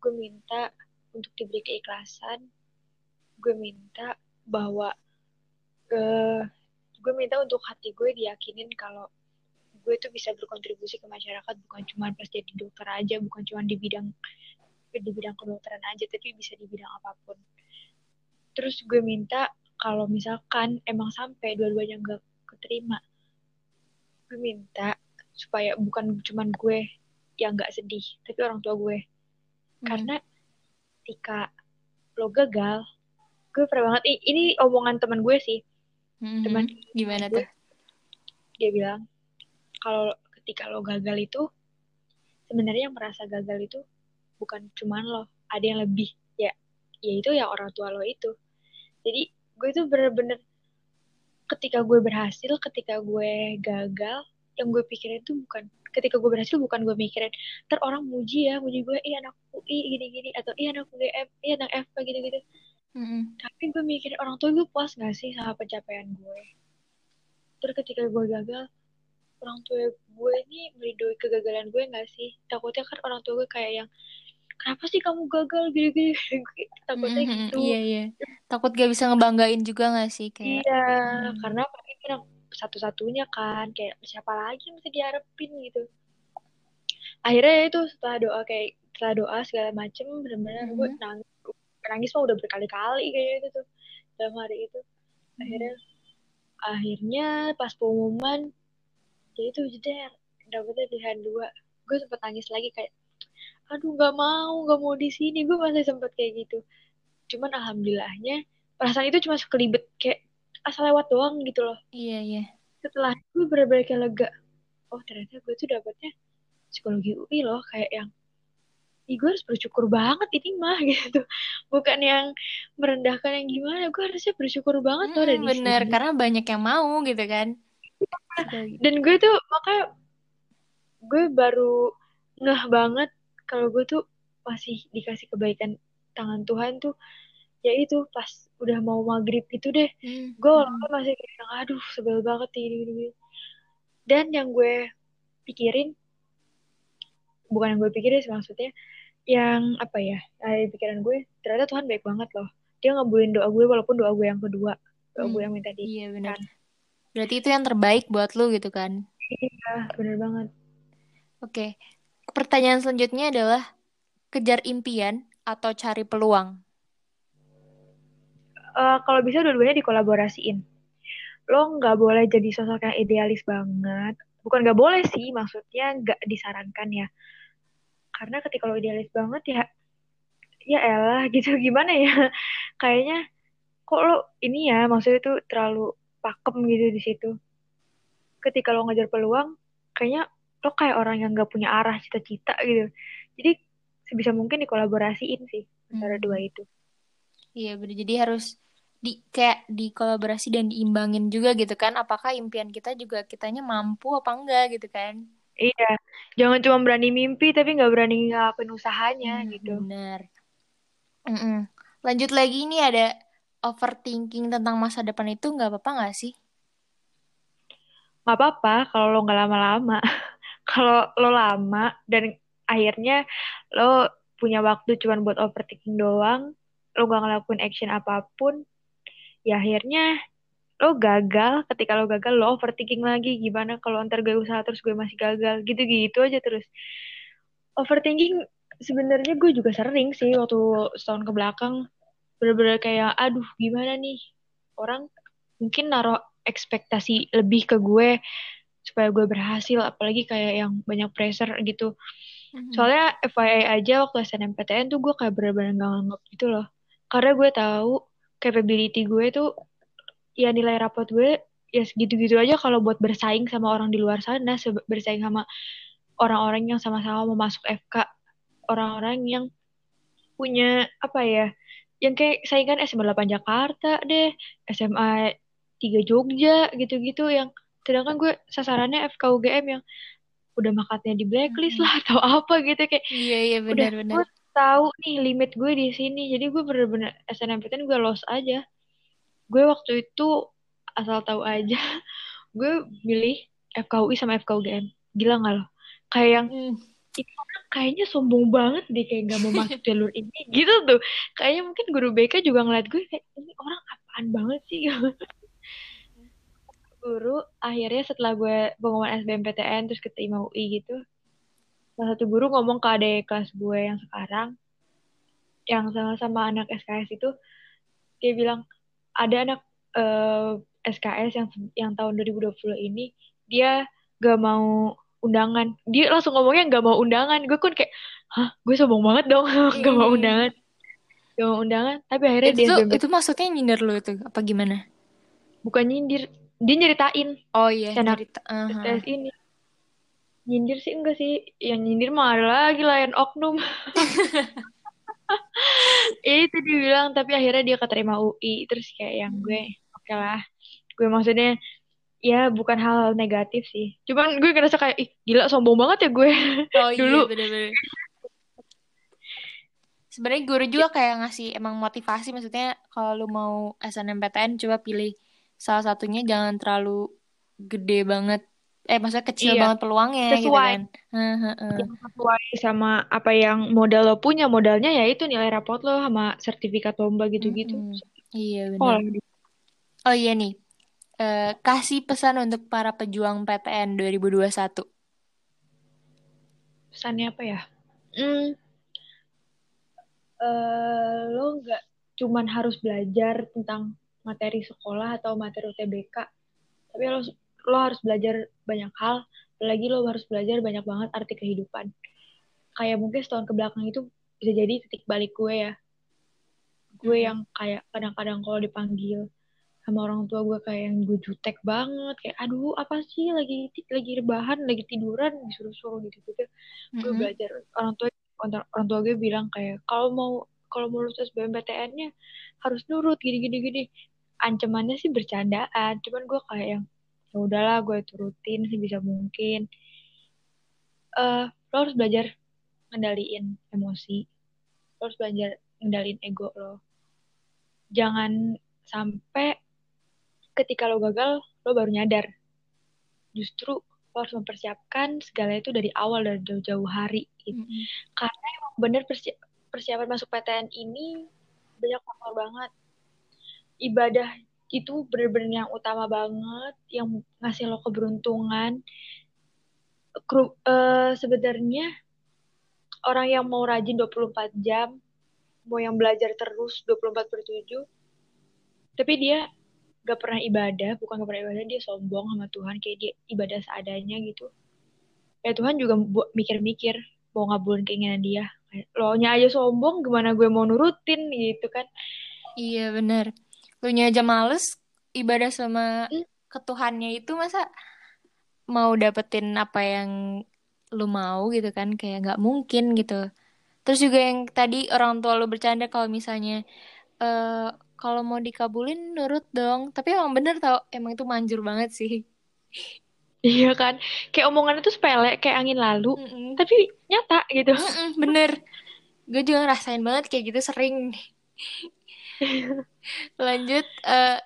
Gue minta untuk diberi keikhlasan. Gue minta bahwa eh gue minta untuk hati gue diyakinin kalau gue tuh bisa berkontribusi ke masyarakat bukan cuma pas jadi dokter aja bukan cuma di bidang di bidang kedokteran aja tapi bisa di bidang apa pun. Terus gue minta kalau misalkan emang sampai dua-duanya nggak keterima gue minta supaya bukan cuman gue yang nggak sedih tapi orang tua gue Hmm. karena ketika lo gagal gue pernah banget i- ini omongan teman gue sih Mhm. teman gimana gue tuh dia bilang kalau ketika lo gagal itu sebenarnya yang merasa gagal itu bukan cuman lo ada yang lebih ya yaitu ya orang tua lo itu jadi gue itu bener-bener ketika gue berhasil ketika gue gagal yang gue pikirin itu bukan ketika gue berhasil bukan gue mikirin ntar orang muji ya muji gue iya anak UI gini-gini atau iya anak UGM iya anak FK gitu-gitu. Mhm. tapi gue mikirin orang tua gue puas gak sih sama pencapaian gue? Terus ketika gue gagal orang tua gue ini meridoi kegagalan gue gak sih? Takutnya kan orang tua gue kayak yang kenapa sih kamu gagal? gini-gini. Takutnya Mhm. gitu. Iya iya. Takut gak bisa ngebanggain juga gak sih kayak? Iya Hmm. karena paling kan satu-satunya kan kayak siapa lagi yang bisa diharapin gitu. Akhirnya ya itu setelah doa kayak setelah doa segala macem benar-benar gue Mhm. nangis nangis mah udah berkali-kali kayak gitu tuh dalam hari itu. Akhirnya akhirnya pas pengumuman ya itu jeder dapetnya pilihan dua. Gue sempet nangis lagi kayak aduh nggak mau nggak mau di sini. Gue masih sempet kayak gitu. Cuman alhamdulillahnya perasaan itu cuma sekelibet kayak asal lewat doang gitu loh. Iya iya. Setelah itu bener-bener kayak lega. Oh ternyata gue tuh dapetnya psikologi UI loh kayak yang Ih, gue harus bersyukur banget ini mah gitu. Bukan yang merendahkan yang gimana gue harusnya bersyukur banget loh ada Mm, di bener sini. karena banyak yang mau gitu kan. Dan gue tuh makanya gue baru ngeh banget kalau gue tuh masih dikasih kebaikan tangan Tuhan tuh ya itu pas udah mau maghrib itu deh Hmm, gue hmm. masih kayak aduh sebel banget ini ini, dan yang gue pikirin bukan yang gue pikirin sih maksudnya yang apa ya dari pikiran gue ternyata Tuhan baik banget loh. Dia ngabulin doa gue walaupun doa gue yang kedua doa gue Hmm, yang minta di iya bener kan. Berarti itu yang terbaik buat lu gitu kan? Iya bener banget. Oke pertanyaan selanjutnya adalah kejar impian atau cari peluang? Eh, kalau bisa dua-duanya dikolaborasiin. Lo nggak boleh jadi sosok yang idealis banget. Bukan nggak boleh sih maksudnya nggak disarankan ya. Karena ketika lo idealis banget ya ya elah gitu. Gimana ya? Kayaknya kok lo ini ya maksudnya itu terlalu pakem gitu di situ. Ketika lo ngejar peluang kayaknya lo kayak orang yang nggak punya arah cita-cita gitu. Jadi sebisa mungkin dikolaborasiin sih antara dua Hmm, itu. Iya bener. Jadi harus di kayak dikolaborasi dan diimbangin juga gitu kan. Apakah impian kita juga kitanya mampu apa enggak gitu kan? Iya. Jangan cuma berani mimpi tapi nggak berani ngelakuin usahanya Hmm, gitu. bener. Mm-mm. lanjut lagi ini ada overthinking tentang masa depan itu nggak apa-apa nggak sih? Nggak apa-apa kalau lo nggak lama-lama kalau lo lama dan akhirnya lo punya waktu cuma buat overthinking doang lo gak ngelakuin action apa pun ya akhirnya lo gagal. Ketika lo gagal lo overthinking lagi. Gimana kalau ntar gue usaha terus gue masih gagal? Gitu-gitu aja terus. Overthinking sebenarnya gue juga sering sih waktu setahun ke belakang. Bener-bener kayak aduh gimana nih? Orang mungkin naruh ekspektasi lebih ke gue supaya gue berhasil apalagi kayak yang banyak pressure gitu. Mhm. soalnya FYI aja waktu SNMPTN tuh gue kayak bener-bener gak nganggap gitu loh. Karena gue tahu capability gue tuh ya nilai rapot gue ya segitu-gitu aja kalau buat bersaing sama orang di luar sana bersaing sama orang-orang yang sama-sama mau masuk FK orang-orang yang punya apa ya yang kayak saingan SMA 8 Jakarta deh SMA 3 Jogja gitu-gitu yang sedangkan gue sasarannya FK UGM yang udah makatnya di blacklist lah atau apa gitu kayak iya iya benar benar. gue tahu nih limit gue di sini jadi gue bener-bener SNMPTN gue los aja. Gue waktu itu asal tahu aja gue milih FKUI sama FKUGM gila nggak lo? Kayak yang mm. ini orang kayaknya sombong banget deh kayak nggak mau masuk jalur ini gitu tuh. Kayaknya mungkin guru BK juga ngeliat gue kayak ini orang apaan banget sih guru akhirnya setelah gue pengumuman SBMPTN terus keterima UI gitu salah satu guru ngomong ke adik kelas gue yang sekarang yang sama-sama anak SKS itu dia bilang ada anak uh, eh, SKS yang yang tahun 2020 ini dia gak mau undangan. Dia langsung ngomongnya gak mau undangan. Gue kan kayak hah gue sombong banget dong gak mau iya. undangan. Gak mau undangan tapi akhirnya itu, dia itu maksudnya nyindir lo itu apa gimana? Bukan nyindir dia nyeritain. Oh iya cerita uh -huh. ini. Nyindir sih enggak sih. Yang nyindir mah ada lagi lain oknum. Ya itu dia bilang tapi akhirnya dia keterima UI terus kayak yang hmm. gue oke okay lah. Gue maksudnya ya bukan hal, hal negatif sih. Cuman gue ngerasa kayak ih gila sombong banget ya gue. Oh, iya, dulu. iya, bener-bener. sebenarnya guru juga kayak ngasih emang motivasi. Maksudnya kalau lu mau SNMPTN coba pilih salah satunya jangan terlalu gede banget. Eh maksudnya kecil iya. banget peluangnya gitu sesuai. gitu kan yang sesuai sama apa yang modal lo punya. Modalnya ya itu nilai raport lo sama sertifikat lomba gitu-gitu. Mm -hmm. iya benar oh, oh iya nih. Uh, kasih pesan untuk para pejuang PTN 2021 pesannya apa ya? Hmm, uh, lo nggak cuman harus belajar tentang materi sekolah atau materi UTBK tapi lo lo harus belajar banyak hal. Lagi lo harus belajar banyak banget arti kehidupan. Kayak mungkin setahun ke belakang itu bisa jadi titik balik gue ya. Gue hmm. yang kayak kadang-kadang kalau dipanggil sama orang tua gue kayak yang gue jutek banget. Kayak aduh apa sih? Lagi lagi rebahan lagi tiduran disuruh-suruh gitu gitu. Mm-hmm. gue belajar. Orang tua orang tua gue bilang kayak kalau mau kalau mau lulus SBMPTN-nya harus nurut gini gini gini ancamannya sih bercandaan. Cuman gue kayak yang ya udahlah gue turutin sih bisa mungkin. Uh, lo harus belajar ngendaliin emosi. Lo harus belajar ngendaliin ego lo. Jangan sampai ketika lo gagal lo baru nyadar. Justru lo harus mempersiapkan segala itu dari awal dari jauh-jauh hari. Gitu. Mm -hmm. karena emang bener persi persiapan masuk PTN ini banyak faktor banget ibadah itu bener-bener yang utama banget yang ngasih lo keberuntungan. Kru, uh, sebenarnya orang yang mau rajin 24 jam mau yang belajar terus 24 per 7 tapi dia gak pernah ibadah bukan gak pernah ibadah dia sombong sama Tuhan kayak dia ibadah seadanya gitu. Ya Tuhan juga mikir-mikir mau ngabulin keinginan dia. Lo nya aja sombong gimana gue mau nurutin gitu kan? Iya benar lu aja males ibadah sama hmm? ketuhannya itu masa mau dapetin apa yang lu mau gitu kan kayak nggak mungkin gitu. Terus juga yang tadi orang tua lu bercanda kalau misalnya uh, kalau mau dikabulin nurut dong. Tapi emang bener tau emang itu manjur banget sih. Iya kan? Kayak omongan itu sepele kayak angin lalu mm -mm. tapi nyata gitu. Mm -mm, bener. Gue juga ngerasain banget kayak gitu sering lanjut uh,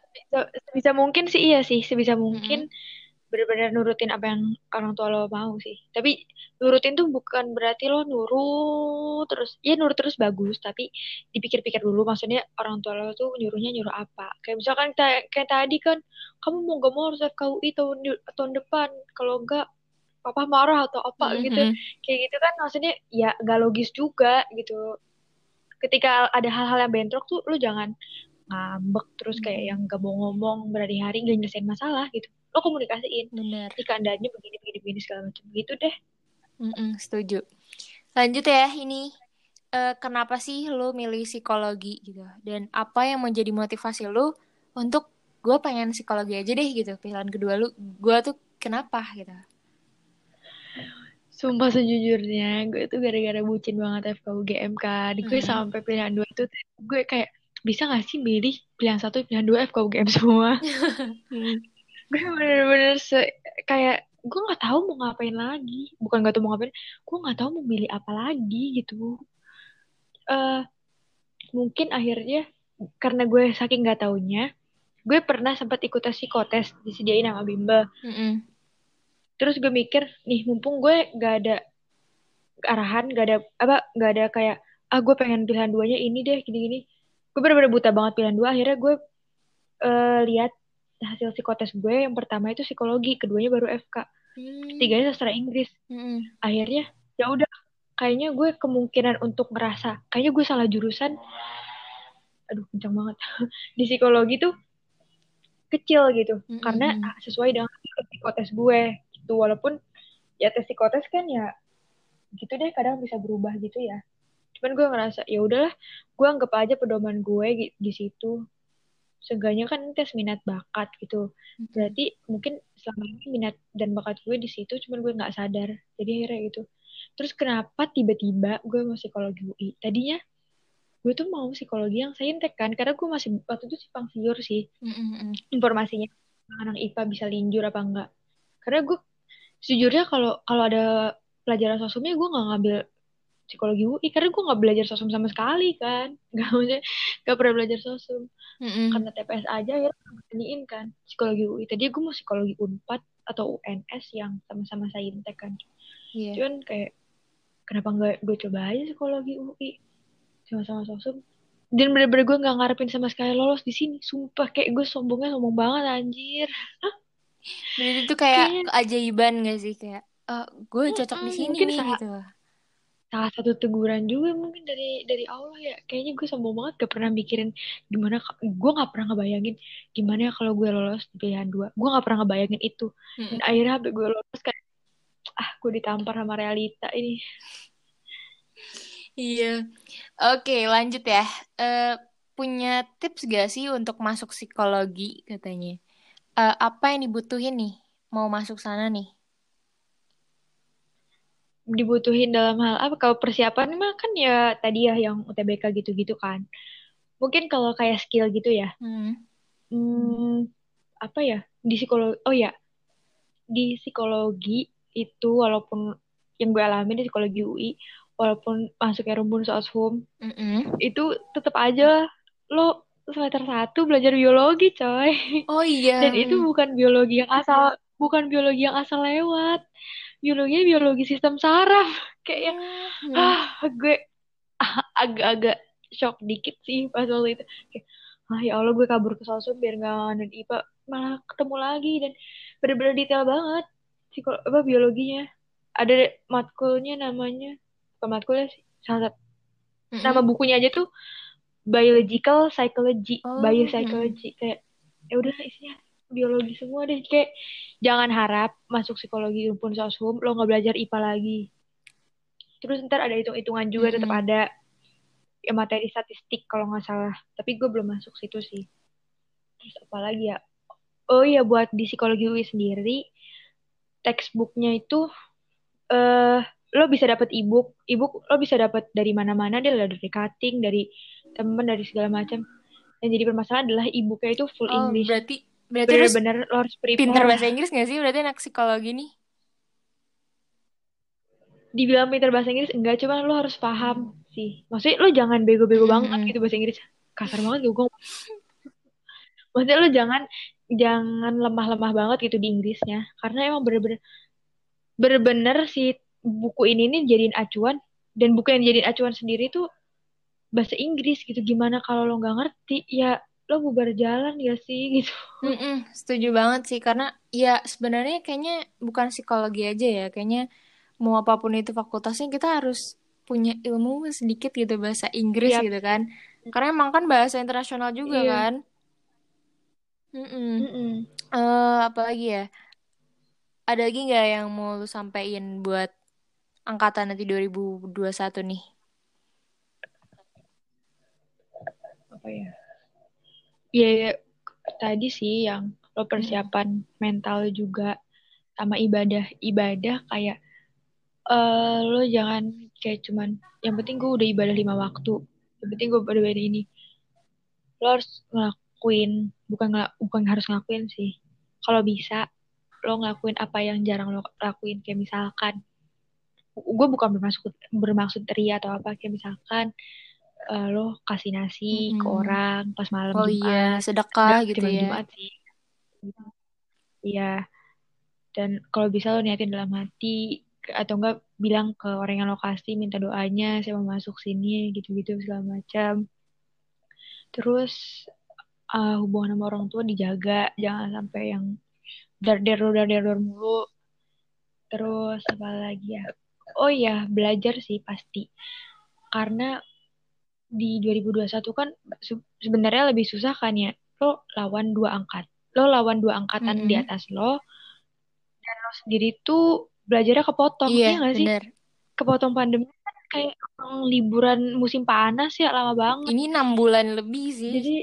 sebisa mungkin sih iya sih sebisa mungkin mm-hmm. benar-benar nurutin apa yang orang tua lo mau sih tapi nurutin tuh bukan berarti lo nurut terus ya nurut terus bagus tapi dipikir-pikir dulu maksudnya orang tua lo tuh nyuruhnya nyuruh apa kayak misalkan kayak tadi kan kamu mau gak mau harus FKUI tahun tahun depan kalau enggak papa marah atau apa mm-hmm. gitu kayak gitu kan maksudnya ya gak logis juga gitu ketika ada hal-hal yang bentrok tuh lu jangan ngambek terus kayak yang gak mau ngomong berhari-hari gak nyelesain masalah gitu. Lo komunikasiin. Benar jika andanya begini begini begini segala macam. Gitu deh. Mm-mm, setuju. Lanjut ya ini uh, kenapa sih lo milih psikologi gitu? Dan apa yang menjadi motivasi lo untuk gue pengen psikologi aja deh gitu. Pilihan kedua lu gue tuh kenapa? gitu Sumpah sejujurnya, gue tuh gara-gara bucin banget FKUGM kan. Gue Mm-mm. sampai pilihan dua tuh, gue kayak bisa gak sih milih pilihan satu, pilihan dua FKUGM semua. Hmm. gue bener-bener se kayak gue nggak tahu mau ngapain lagi. Bukan gak tahu mau ngapain, gue nggak tahu mau milih apa lagi gitu. eh mungkin akhirnya karena gue saking nggak taunya, gue pernah sempat ikut tes psikotes disediain sama Bimba. Mm-mm. Terus gue mikir nih mumpung gue gak ada arahan gak ada apa gak ada kayak ah gue pengen pilihan duanya ini deh gini-gini. Gue bener-bener buta banget pilihan dua. Akhirnya gue eh, lihat hasil psikotes gue yang pertama itu psikologi keduanya baru FK Hmm. ketiganya sastra Inggris. Mm-mm. akhirnya ya udah kayaknya gue kemungkinan untuk ngerasa kayaknya gue salah jurusan. Aduh kencang banget. Di psikologi tuh kecil gitu Mm-mm. karena ah, sesuai dengan psikotes gue gitu. Walaupun ya tes psikotes kan ya gitu deh kadang bisa berubah gitu ya. Cuman gue ngerasa ya udahlah gue anggap aja pedoman gue di, di situ. Seenggaknya kan tes minat bakat gitu. Berarti mungkin selama ini minat dan bakat gue di situ cuman gue nggak sadar. Jadi akhirnya gitu. Terus kenapa tiba-tiba gue mau psikologi UI tadinya gue tuh mau psikologi yang saintek kan karena gue masih waktu itu simpang siur sih. Mm-mm. informasinya anak IPA bisa linjur apa enggak. Karena gue sejujurnya kalau kalau ada pelajaran sosumnya gue nggak ngambil psikologi UI karena gue nggak belajar sosum sama sekali kan. Nggak maksudnya nggak pernah belajar sosum. Mm-mm. karena TPS aja ya iniin kan psikologi UI tadi gue mau psikologi Unpad atau UNS yang sama-sama saintek kan. Iya. cuman kayak kenapa nggak gue coba aja psikologi UI sama-sama sosum. Dan bener-bener gue nggak ngarepin sama sekali lolos di sini. Sumpah kayak gue sombongnya sombong banget anjir Dan itu kayak Kayaknya- keajaiban gak sih kayak eh gue cocok di Mm-mm, sini mungkin nih salah- gitu. salah satu teguran juga mungkin dari dari Allah ya kayaknya gue sombong banget gak pernah mikirin gimana gue nggak pernah ngebayangin gimana ya kalau gue lolos di pilihan dua gue nggak pernah ngebayangin itu dan Mm-mm. akhirnya gue lolos kayak ah gue ditampar sama realita ini Iya. Oke, lanjut ya. Eh punya tips gak sih untuk masuk psikologi katanya? Eh, apa yang dibutuhin nih mau masuk sana nih? dibutuhin dalam hal apa kalau persiapan mah kan ya tadi ya yang UTBK gitu-gitu kan mungkin kalau kayak skill gitu ya Hmm. hmm, apa ya di psikologi oh ya di psikologi itu walaupun yang gue alami di psikologi UI walaupun masuknya rumpun soshum Mm-mm. itu tetap aja lo semester satu belajar biologi coy. Oh iya. dan itu bukan biologi yang asal bukan biologi yang asal lewat. Biologi biologi sistem saraf. Kayak yang Hmm. ah gue ah, agak-agak shock dikit sih pas waktu itu. Kayak ah ya Allah gue kabur ke sosum biar nggak nganut IPA malah ketemu lagi dan bener-bener detail banget psiko apa biologinya. Ada matkulnya namanya bukan matkulnya sih salah satu. Nama bukunya aja tuh biological psychology Oh, biopsychology. kayak ya udah isinya. Biologi semua deh. Kayak jangan harap masuk psikologi pun soshum lo nggak belajar IPA lagi. Terus ntar ada hitung-hitungan juga tetap Mm-mm. ada. Ya materi statistik kalau nggak salah. Tapi gue belum masuk situ sih. Terus apa lagi ya? Oh iya buat di psikologi UI sendiri textbooknya itu eh lo bisa dapat ebook. Ebook lo bisa dapat dari mana-mana deh. Lah dari cutting dari temen dari segala macam. Yang jadi permasalahan adalah ebooknya itu full Oh, English. berarti berarti harus bener-bener lo harus prepare. pintar bahasa Inggris gak sih? Berarti anak psikologi nih. dibilang pintar bahasa Inggris enggak. Cuma lo harus paham sih. Maksudnya lo jangan bego-bego banget Mm-mm. gitu bahasa Inggris. Kasar banget gue maksudnya lo jangan jangan lemah-lemah banget gitu di Inggrisnya. Karena emang bener-bener bener-bener si buku ini nih jadiin acuan. Dan buku yang jadiin acuan sendiri tuh bahasa Inggris gitu gimana kalau lo nggak ngerti ya lo bubar jalan ya sih gitu Mm-mm, setuju banget sih karena ya sebenarnya kayaknya bukan psikologi aja ya kayaknya mau apa pun itu fakultasnya kita harus punya ilmu sedikit gitu bahasa Inggris Yap. gitu kan karena emang kan bahasa internasional juga Iya. kan Mm-mm. Mm-mm. Eh, apa lagi ya ada lagi nggak yang mau lu sampein buat angkatan nanti 2021 nih apa ya? Ya tadi sih yang lo persiapan hmm. mental juga sama ibadah. Ibadah kayak uh, lo jangan kayak cuman yang penting gue udah ibadah lima waktu. Yang penting gue udah ibadah ini. Lo harus ngelakuin bukan ngel bukan harus ngelakuin sih. Kalau bisa lo ngelakuin apa yang jarang lo lakuin. Kayak misalkan gue bukan bermaksud bermaksud ria atau apa. Kayak misalkan uh, lo kasih nasi hmm. ke orang pas malam oh Jumat. iya sedekah gitu ya. Jumat sih. Iya. Dan kalau bisa lo niatin dalam hati atau enggak bilang ke orang yang lokasi minta doanya saya mau masuk sini gitu-gitu segala macam. Terus uh, hubungan sama orang tua dijaga. Jangan sampai yang dar dar dar mulu. Terus apa lagi ya? Oh ya belajar sih pasti. Karena di 2021 kan sebenarnya lebih susah kan ya. Lo lawan dua angkat lo lawan dua angkatan mm -hmm. di atas lo dan lo sendiri tuh belajarnya kepotong iya, ya gak sih? kepotong pandemi kan kayak liburan musim panas ya lama banget. Ini enam bulan lebih sih. Jadi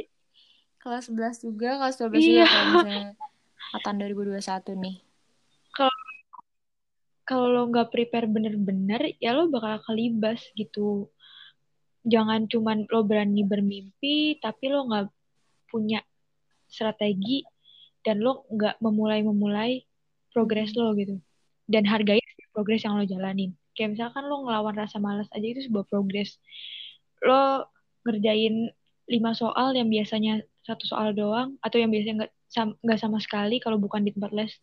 kelas 11 juga kelas 12 iya. juga kalau misalnya angkatan 2021 nih. Kalau kalau lo nggak prepare bener-bener ya lo bakal kelibas gitu jangan cuman lo berani bermimpi tapi lo nggak punya strategi dan lo nggak memulai-memulai progres lo gitu. Dan hargai progres yang lo jalanin. Kayak misalkan lo ngelawan rasa malas aja itu sebuah progres. Lo ngerjain lima soal yang biasanya satu soal doang atau yang biasanya nggak nggak sama sekali kalau bukan di tempat les.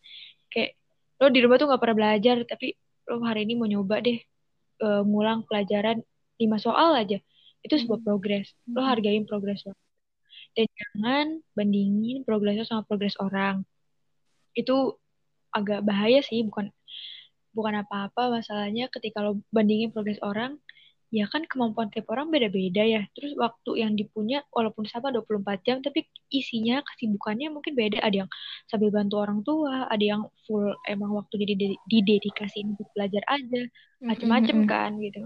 Kayak lo di rumah tuh nggak pernah belajar tapi lo hari ini mau nyoba deh uh, ngulang pelajaran lima soal aja itu sebuah progres. Lo hmm. hargain progres lo. Dan jangan bandingin progres lo sama progres orang. Itu agak bahaya sih bukan bukan apa-apa. Masalahnya ketika lo bandingin progres orang ya kan kemampuan tiap orang beda-beda ya. Terus waktu yang dipunya walaupun sama 24 jam tapi isinya kesibukannya mungkin beda. Ada yang sambil bantu orang tua ada yang full emang waktu jadi didedikasi untuk belajar aja. Macem-macem mm -hmm. kan gitu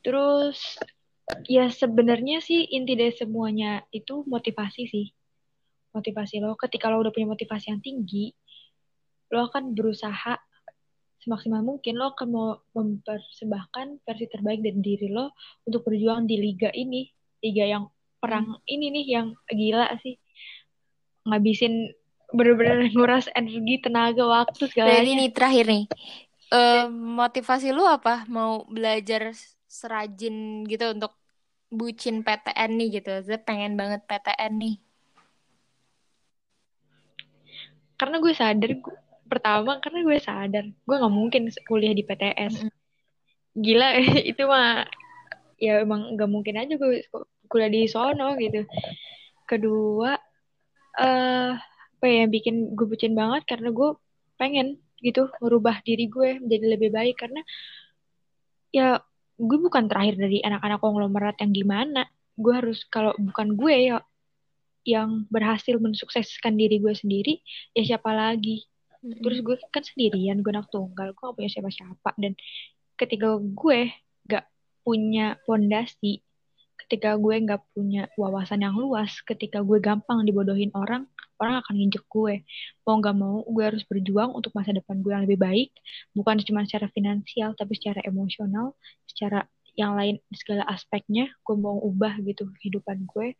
terus ya sebenarnya sih inti dari semuanya itu motivasi sih. Motivasi lo. Ketika lo udah punya motivasi yang tinggi lo akan berusaha semaksimal mungkin lo akan mau mempersembahkan versi terbaik dari diri lo untuk berjuang di liga ini. Liga yang perang hmm. ini nih yang gila sih. Ngabisin bener-bener nguras energi tenaga waktu segala Jadi nih terakhir nih. Uh, motivasi lu apa? Mau belajar serajin gitu untuk bucin PTN nih gitu. Saya pengen banget PTN nih. Karena gue sadar gue, pertama karena gue sadar gue nggak mungkin kuliah di PTS gila itu mah ya emang nggak mungkin aja gue kuliah di sono gitu. Kedua eh uh, apa ya yang bikin gue bucin banget karena gue pengen gitu merubah diri gue menjadi lebih baik. Karena ya gue bukan terakhir dari anak-anak konglomerat yang gimana. Gue harus kalau bukan gue ya yang berhasil mensukseskan diri gue sendiri ya siapa lagi? Hmm Terus gue kan sendirian, gue anak tunggal, gue gak punya siapa-siapa. Dan ketika gue gak punya fondasi, ketika gue gak punya wawasan yang luas, ketika gue gampang dibodohin orang, orang akan nginjek gue. Mau gak mau, gue harus berjuang untuk masa depan gue yang lebih baik. Bukan cuma secara finansial, tapi secara emosional, secara yang lain, segala aspeknya, gue mau ubah gitu kehidupan gue.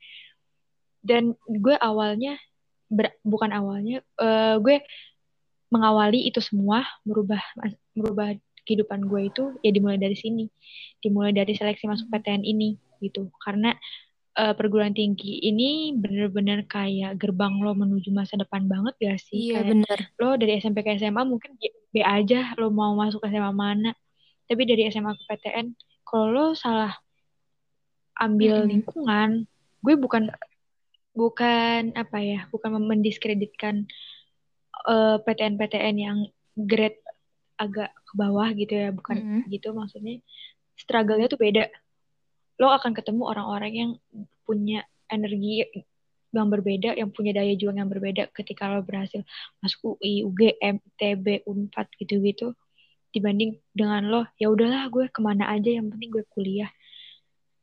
Dan gue awalnya, ber, bukan awalnya, uh, gue mengawali itu semua merubah merubah kehidupan gue itu ya dimulai dari sini dimulai dari seleksi masuk PTN ini gitu karena uh, perguruan tinggi ini bener-bener kayak gerbang lo menuju masa depan banget gak sih iya bener lo dari SMP ke SMA mungkin B aja lo mau masuk SMA mana tapi dari SMA ke PTN kalau lo salah ambil -hmm. lingkungan gue bukan bukan apa ya bukan mendiskreditkan uh, eh, PTN-PTN yang grade agak ke bawah gitu ya, bukan mm -hmm. gitu maksudnya. Struggle-nya tuh beda. Lo akan ketemu orang-orang yang punya energi yang berbeda, yang punya daya juang yang berbeda ketika lo berhasil masuk UI, UGM, TB, Unpad gitu-gitu. Dibanding dengan lo ya udahlah gue ke mana aja yang penting gue kuliah.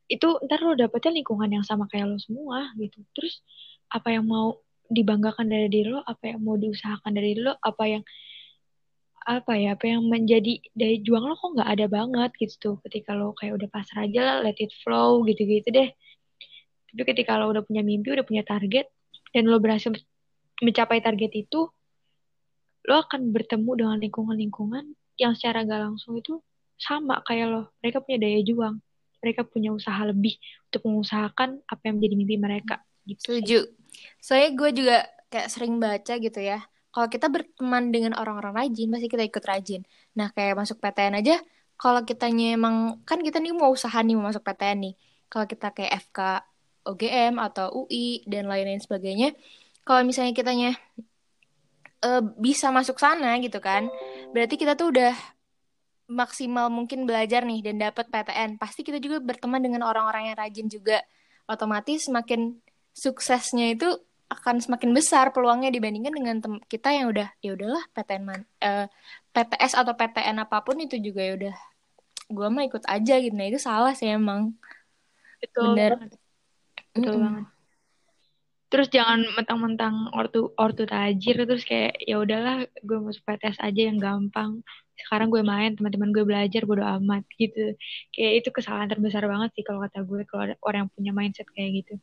Itu ntar lo dapetnya lingkungan yang sama kayak lo semua gitu. Terus apa yang mau dibanggakan dari diri lo apa yang mau diusahakan dari lo apa yang apa ya apa yang menjadi dari juang lo kok nggak ada banget gitu. Ketika lo kayak udah pasrah aja let it flow gitu-gitu deh. Tapi ketika lo udah punya mimpi udah punya target dan lo berhasil mencapai target itu lo akan bertemu dengan lingkungan-lingkungan yang secara gak langsung itu sama kayak lo. Mereka punya daya juang. Mereka punya usaha lebih untuk mengusahakan apa yang menjadi mimpi mereka. Gitu setuju. Soalnya gue juga kayak sering baca gitu ya kalau kita berteman dengan orang-orang rajin pasti kita ikut rajin. Nah kayak masuk PTN aja kalau kitanya emang kan kita nih mau usaha nih mau masuk PTN nih. Kalau kita kayak FK OGM atau UI dan lain-lain sebagainya kalau misalnya kitanya uh, bisa masuk sana gitu kan berarti kita tuh udah maksimal mungkin belajar nih dan dapat PTN pasti kita juga berteman dengan orang-orang yang rajin juga. Otomatis semakin suksesnya itu akan semakin besar peluangnya dibandingkan dengan tem kita yang udah ya udahlah PTN man uh, eh, PTS atau PTN apa pun itu juga ya udah gue mah ikut aja gitu. Nah itu salah sih emang. Betul bener. betul mm -mm. banget. Terus jangan mentang-mentang ortu ortu tajir terus kayak ya udahlah gue masuk PTS aja yang gampang. Sekarang gue main teman-teman gue belajar bodo amat gitu. Kayak itu kesalahan terbesar banget sih kalau kata gue kalau ada orang yang punya mindset kayak gitu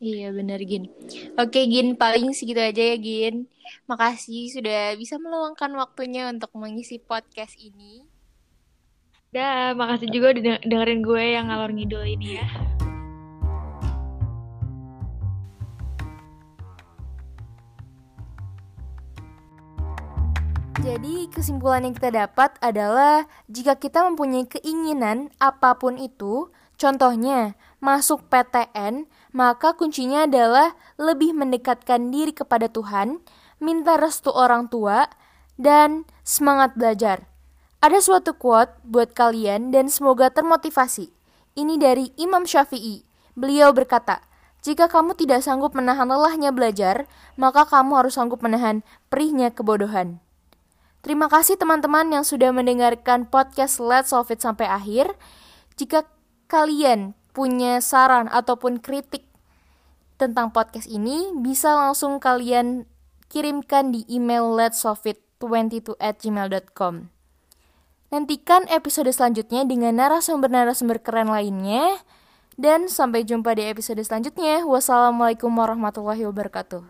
Iya benar Gin. Oke Gin, paling segitu aja ya Gin. Makasih sudah bisa meluangkan waktunya untuk mengisi podcast ini. Dah, makasih juga udah dengerin gue yang ngalor ngidul ini ya. Jadi kesimpulan yang kita dapat adalah jika kita mempunyai keinginan apa pun itu, contohnya masuk PTN, maka kuncinya adalah lebih mendekatkan diri kepada Tuhan, minta restu orang tua, dan semangat belajar. Ada suatu quote buat kalian dan semoga termotivasi. Ini dari Imam Syafi'i. Beliau berkata, jika kamu tidak sanggup menahan lelahnya belajar, maka kamu harus sanggup menahan perihnya kebodohan. Terima kasih teman-teman yang sudah mendengarkan podcast Let's Solve It sampai akhir. Jika kalian punya saran ataupun kritik tentang podcast ini, bisa langsung kalian kirimkan di email let's solve it 22 at gmail.com. Nantikan episode selanjutnya dengan narasumber-narasumber keren lainnya. Dan sampai jumpa di episode selanjutnya. Wassalamualaikum warahmatullahi wabarakatuh.